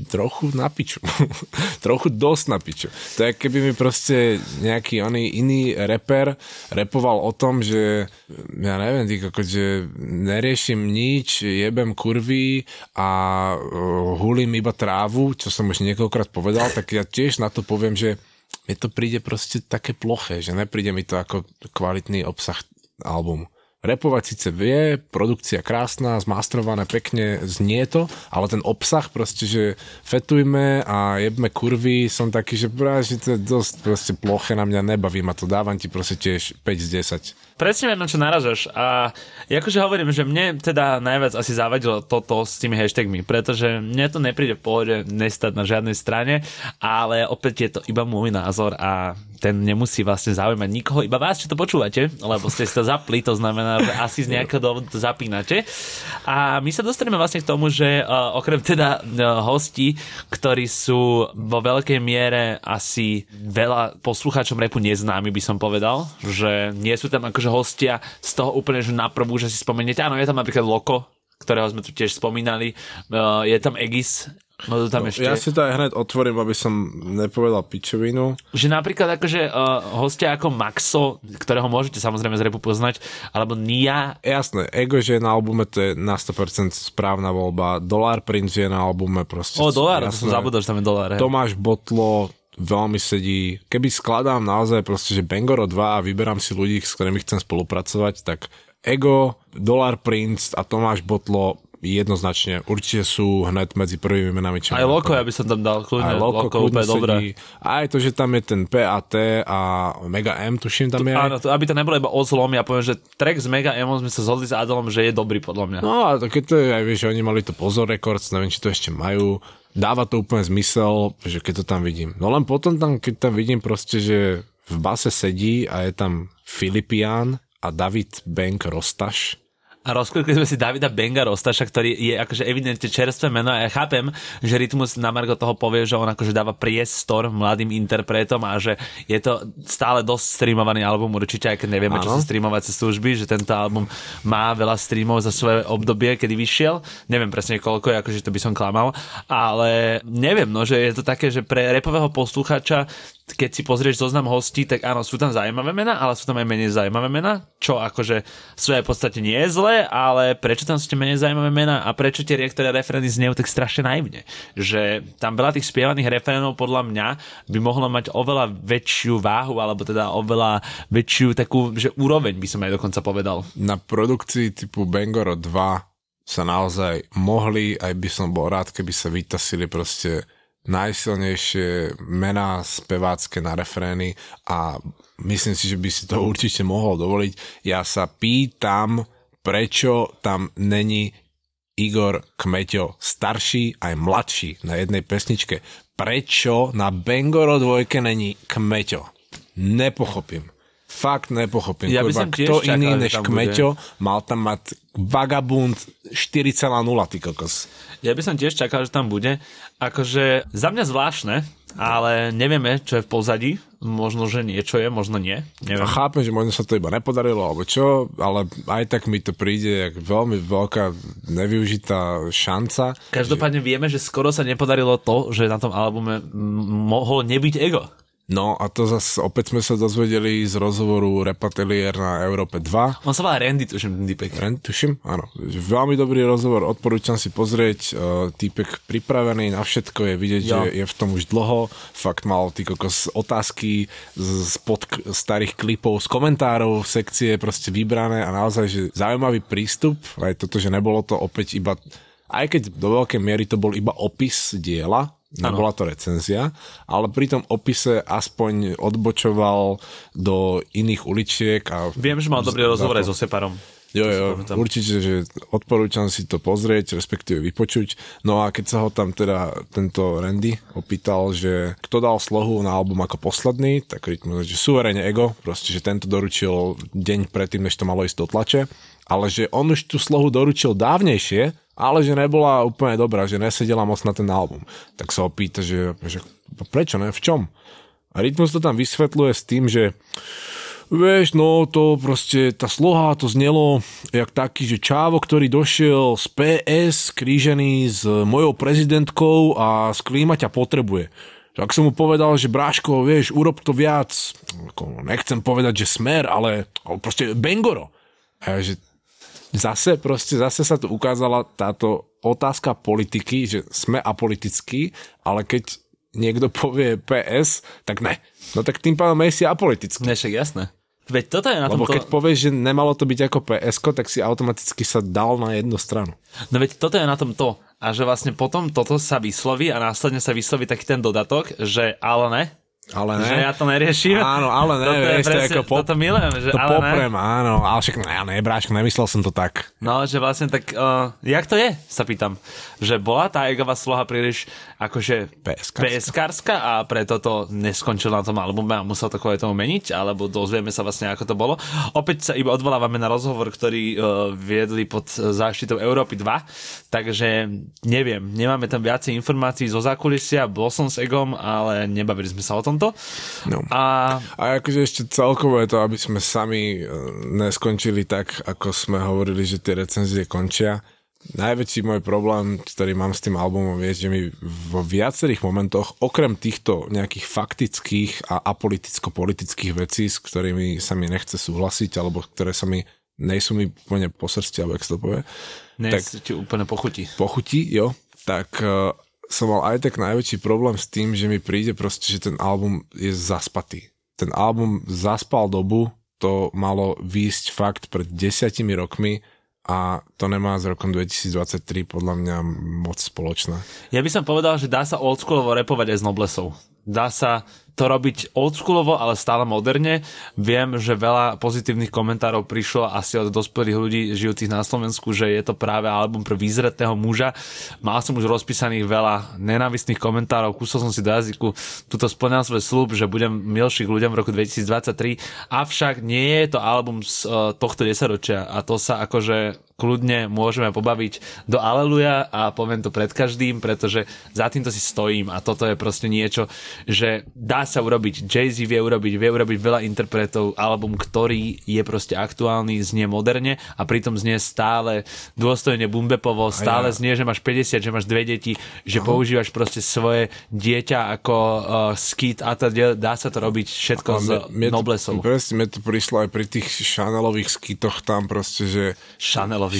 trochu na piču. trochu dosť na piču. To je keby mi proste nejaký oný iný reper repoval o tom, že ja neviem, tý koko, že neriešim nič, jebem kurvy a uh, hulím iba trávu, čo som už niekoľkokrát povedal, tak ja tiež na to poviem, že mi to príde proste také ploché, že nepríde mi to ako kvalitný obsah albumu. Repovať síce vie, produkcia krásna, zmastrované pekne, znie to, ale ten obsah proste, že fetujme a jebme kurvy, som taký, že, že to je dosť proste ploché na mňa, nebaví ma to, dávam ti proste tiež 5 z 10 presne viem, na čo naražaš. A akože hovorím, že mne teda najviac asi zavadilo toto s tými hashtagmi, pretože mne to nepríde v pohode nestať na žiadnej strane, ale opäť je to iba môj názor a ten nemusí vlastne zaujímať nikoho, iba vás, čo to počúvate, lebo ste si to zapli, to znamená, že asi z nejakého dôvodu to zapínate. A my sa dostaneme vlastne k tomu, že uh, okrem teda uh, hostí, ktorí sú vo veľkej miere asi veľa poslucháčom repu neznámi, by som povedal, že nie sú tam akože hostia z toho úplne, že na prvú, že si spomeniete. Áno, je tam napríklad Loko, ktorého sme tu tiež spomínali. Uh, je tam Egis, No, tam no, ešte... Ja si to aj hneď otvorím, aby som nepovedal pičovinu. Že napríklad akože uh, hostia ako Maxo, ktorého môžete samozrejme z repu poznať, alebo Nia. Jasné, Ego, že je na albume, to je na 100% správna voľba. Dollar Prince je na albume proste. O, Dollar, to som zabudol, že tam je Dollar. Tomáš Botlo, veľmi sedí. Keby skladám naozaj proste, že Bangoro 2 a vyberám si ľudí, s ktorými chcem spolupracovať, tak Ego, Dollar Prince a Tomáš Botlo jednoznačne určite sú hned medzi prvými menami. Čo aj Loko, ja by som tam dal kľudne. Aj Loko, Loko úplne dobré. Aj to, že tam je ten PAT a Mega M, tuším tam je. Áno, to, aby to nebolo iba o zlom, ja poviem, že track s Mega M sme sa zhodli s Adolom, že je dobrý podľa mňa. No a keď to je, aj vieš, že oni mali to Pozor Records, neviem, či to ešte majú dáva to úplne zmysel, že keď to tam vidím. No len potom tam, keď tam vidím proste, že v base sedí a je tam Filipián a David Bank Rostaš, a rozklikli sme si Davida Benga Rostaša, ktorý je akože evidentne čerstvé meno a ja chápem, že Rytmus na Margo toho povie, že on akože dáva priestor mladým interpretom a že je to stále dosť streamovaný album, určite aj keď nevieme, ano. čo sú streamovacie služby, že tento album má veľa streamov za svoje obdobie, kedy vyšiel. Neviem presne koľko je, akože to by som klamal, ale neviem, no, že je to také, že pre repového posluchača keď si pozrieš zoznam hostí, tak áno, sú tam zaujímavé mená, ale sú tam aj menej zaujímavé mená, čo akože v podstate nie je zlé, ale prečo tam sú tie menej zaujímavé mená a prečo tie niektoré referény znejú tak strašne naivne. Že tam veľa tých spievaných referénov podľa mňa by mohlo mať oveľa väčšiu váhu, alebo teda oveľa väčšiu takú, že úroveň by som aj dokonca povedal. Na produkcii typu Bangoro 2 sa naozaj mohli, aj by som bol rád, keby sa vytasili proste najsilnejšie mená spevácké na refrény a myslím si, že by si to určite mohol dovoliť. Ja sa pýtam, prečo tam není Igor Kmeťo starší aj mladší na jednej pesničke. Prečo na Bengoro dvojke není Kmeťo? Nepochopím. Fakt nepochopím. Ja by som kto čakal, iný než Kmeťo mal tam mať Vagabund 4,0, ty kokos. Ja by som tiež čakal, že tam bude. Akože za mňa zvláštne, ale nevieme, čo je v pozadí. Možno, že niečo je, možno nie. Neviem. Chápem, že možno sa to iba nepodarilo, alebo čo, ale aj tak mi to príde jak veľmi veľká nevyužitá šanca. Každopádne že... vieme, že skoro sa nepodarilo to, že na tom albume mohol nebyť ego. No a to zase opäť sme sa dozvedeli z rozhovoru Repatelier na Európe 2. On sa volá Randy, tuším, ten typek. Randy, tuším, áno. Veľmi dobrý rozhovor, odporúčam si pozrieť. Uh, typek pripravený na všetko, je vidieť, jo. že je v tom už dlho. Fakt mal ty kokos otázky z pod starých klipov, z komentárov, sekcie proste vybrané a naozaj, že zaujímavý prístup. Aj toto, že nebolo to opäť iba aj keď do veľkej miery to bol iba opis diela, Nebola to recenzia, ale pri tom opise aspoň odbočoval do iných uličiek. A Viem, že mal dobrý rozhovor aj so Separom. Jo, jo, určite, že odporúčam si to pozrieť, respektíve vypočuť. No a keď sa ho tam teda tento Randy opýtal, že kto dal slohu na album ako posledný, tak rytmus, že suverene ego, proste, že tento doručil deň predtým, než to malo ísť do tlače, ale že on už tú slohu doručil dávnejšie, ale že nebola úplne dobrá, že nesedela moc na ten album. Tak sa ho pýta, že, že prečo ne, v čom? A Rytmus to tam vysvetľuje s tým, že Vieš, no to proste, tá sloha to znelo jak taký, že čávo, ktorý došiel z PS, krížený s mojou prezidentkou a z klíma potrebuje. Tak som mu povedal, že Bráško, vieš, urob to viac, nechcem povedať, že smer, ale, ale proste Bengoro. A ja, že zase, proste zase sa tu ukázala táto otázka politiky, že sme apolitickí, ale keď niekto povie PS, tak ne. No tak tým pádom si apolitický. Ne, však jasné. Veď toto je na Lebo tomto... keď povieš, že nemalo to byť ako ps tak si automaticky sa dal na jednu stranu. No veď toto je na tom to. A že vlastne potom toto sa vysloví a následne sa vysloví taký ten dodatok, že ale ne, Ale ne. že ja to neriešim. Áno, ale ne, toto vieš, to presne, ako pop, toto milujem, že to ale ne. poprem, áno, ale však ne, ne, bráško, nemyslel som to tak. No, že vlastne tak, uh, jak to je, sa pýtam. Že bola tá egová sloha príliš akože. PSK-ská a preto to neskončilo na tom albume a musel to kvôli tomu meniť, alebo dozvieme sa vlastne, ako to bolo. Opäť sa iba odvolávame na rozhovor, ktorý uh, viedli pod záštitou Európy 2, takže neviem, nemáme tam viacej informácií zo zákulisia, bol som s Egom, ale nebavili sme sa o tomto. No. A A akože ešte celkovo je to, aby sme sami e, neskončili tak, ako sme hovorili, že tie recenzie končia. Najväčší môj problém, ktorý mám s tým albumom, je, že mi vo viacerých momentoch, okrem týchto nejakých faktických a apoliticko-politických vecí, s ktorými sa mi nechce súhlasiť, alebo ktoré sa mi nejsú mi úplne po srsti, alebo jak sa to povie, ne, Tak- ti úplne pochutí. pochutí, jo, tak uh, som mal aj tak najväčší problém s tým, že mi príde proste, že ten album je zaspatý. Ten album zaspal dobu, to malo výjsť fakt pred desiatimi rokmi a to nemá s rokom 2023 podľa mňa moc spoločné. Ja by som povedal, že dá sa oldschoolovo repovať aj s Noblesou. Dá sa to robiť oldschoolovo, ale stále moderne. Viem, že veľa pozitívnych komentárov prišlo asi od dospelých ľudí žijúcich na Slovensku, že je to práve album pre výzretného muža. Mal som už rozpísaných veľa nenávistných komentárov, kúsol som si do jazyku, tuto splňal svoj slúb, že budem milší k ľuďom v roku 2023, avšak nie je to album z uh, tohto desaťročia a to sa akože kľudne môžeme pobaviť do Aleluja a poviem to pred každým, pretože za týmto si stojím a toto je proste niečo, že dá sa urobiť, Jay-Z vie urobiť, vie urobiť veľa interpretov, album, ktorý je proste aktuálny, znie moderne a pritom znie stále dôstojne bumbepovo, stále ja. znie, že máš 50, že máš dve deti, že používaš proste svoje dieťa ako uh, skit a teda dá sa to robiť všetko A to- Noblesov. Presne, mne to prišlo aj pri tých Chanelových skitoch tam proste, že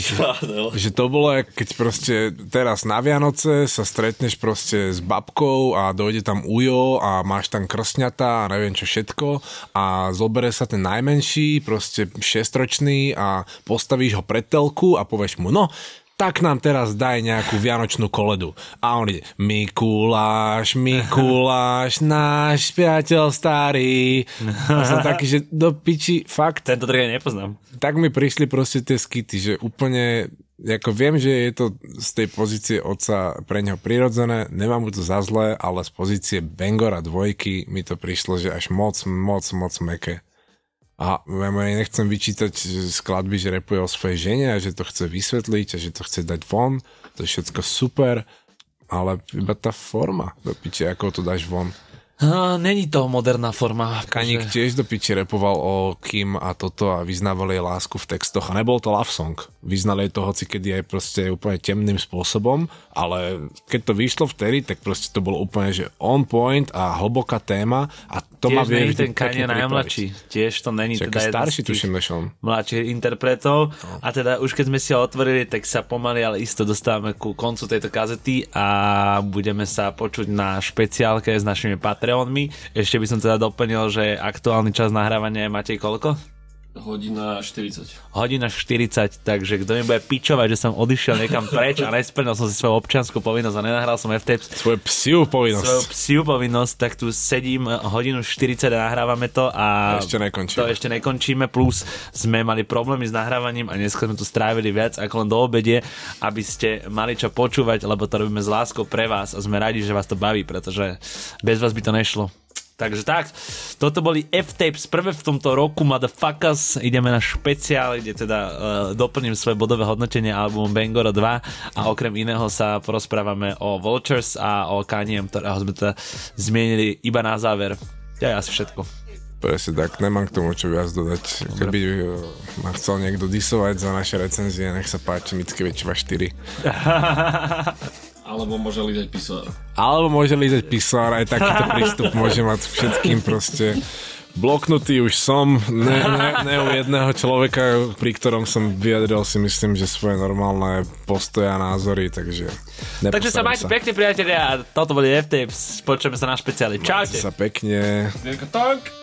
Chanelovi. Že to bolo, keď proste teraz na Vianoce sa stretneš proste s babkou a dojde tam ujo a máš tam krsňata a neviem čo všetko a zobere sa ten najmenší, proste šestročný a postavíš ho pred telku a povieš mu, no, tak nám teraz daj nejakú vianočnú koledu. A on ide, Mikuláš, Mikuláš, náš priateľ starý. A som taký, že do piči, fakt, Tento ja nepoznám. tak mi prišli proste tie skity, že úplne, ako viem, že je to z tej pozície otca pre neho prirodzené, nemám mu to za zlé, ale z pozície Bengora dvojky mi to prišlo, že až moc, moc, moc meké. A ja nechcem vyčítať skladby, že repuje o svojej žene a že to chce vysvetliť a že to chce dať von, to je všetko super, ale iba tá forma, do piče, ako to dáš von. Není to moderná forma. Kaník akože- tiež do piči repoval o Kim a toto a vyznával jej lásku v textoch a nebol to love song. Vyznal jej to hoci kedy aj proste úplne temným spôsobom, ale keď to vyšlo vtedy, tak proste to bolo úplne, že on point a hlboká téma a to ma Tiež vie není vždy ten Kanye najmladší. Tiež to není Však teda starší tuším, on. mladších interpretov. A teda už keď sme si ho otvorili, tak sa pomaly, ale isto dostávame ku koncu tejto kazety a budeme sa počuť na špeciálke s našimi Patreonmi. Ešte by som teda doplnil, že aktuálny čas nahrávania je Matej koľko? Hodina 40. Hodina 40, takže kto mi bude pičovať, že som odišiel niekam preč a nesplnil som si svoju občianskú povinnosť a nenahral som FTP Svoje psiu povinnosť. svoju psiu povinnosť, tak tu sedím hodinu 40 a nahrávame to a Ešte nekončíme. to ešte nekončíme, plus sme mali problémy s nahrávaním a dneska sme tu strávili viac ako len do obede, aby ste mali čo počúvať, lebo to robíme s láskou pre vás a sme radi, že vás to baví, pretože bez vás by to nešlo. Takže tak, toto boli F-Tapes prvé v tomto roku, motherfuckers. Ideme na špeciál, kde teda uh, doplním svoje bodové hodnotenie albumu Bangoro 2 a okrem iného sa porozprávame o Vultures a o Kaniem, ktorého sme teda zmienili iba na záver. Je asi všetko. Presne tak, nemám k tomu čo viac dodať. Keby eh, ma chcel niekto disovať za naše recenzie, nech sa páči Mickiewiczowa 4. Alebo môže lízať pisár. Alebo môže lízať pisár, aj takýto prístup môže mať všetkým proste. Bloknutý už som, ne, ne, ne u jedného človeka, pri ktorom som vyjadril si myslím, že svoje normálne postoje a názory, takže Takže sa majte pekne priatelia a toto boli FTP, počujeme sa na špeciáli. Čaute. Majte sa pekne. Tak.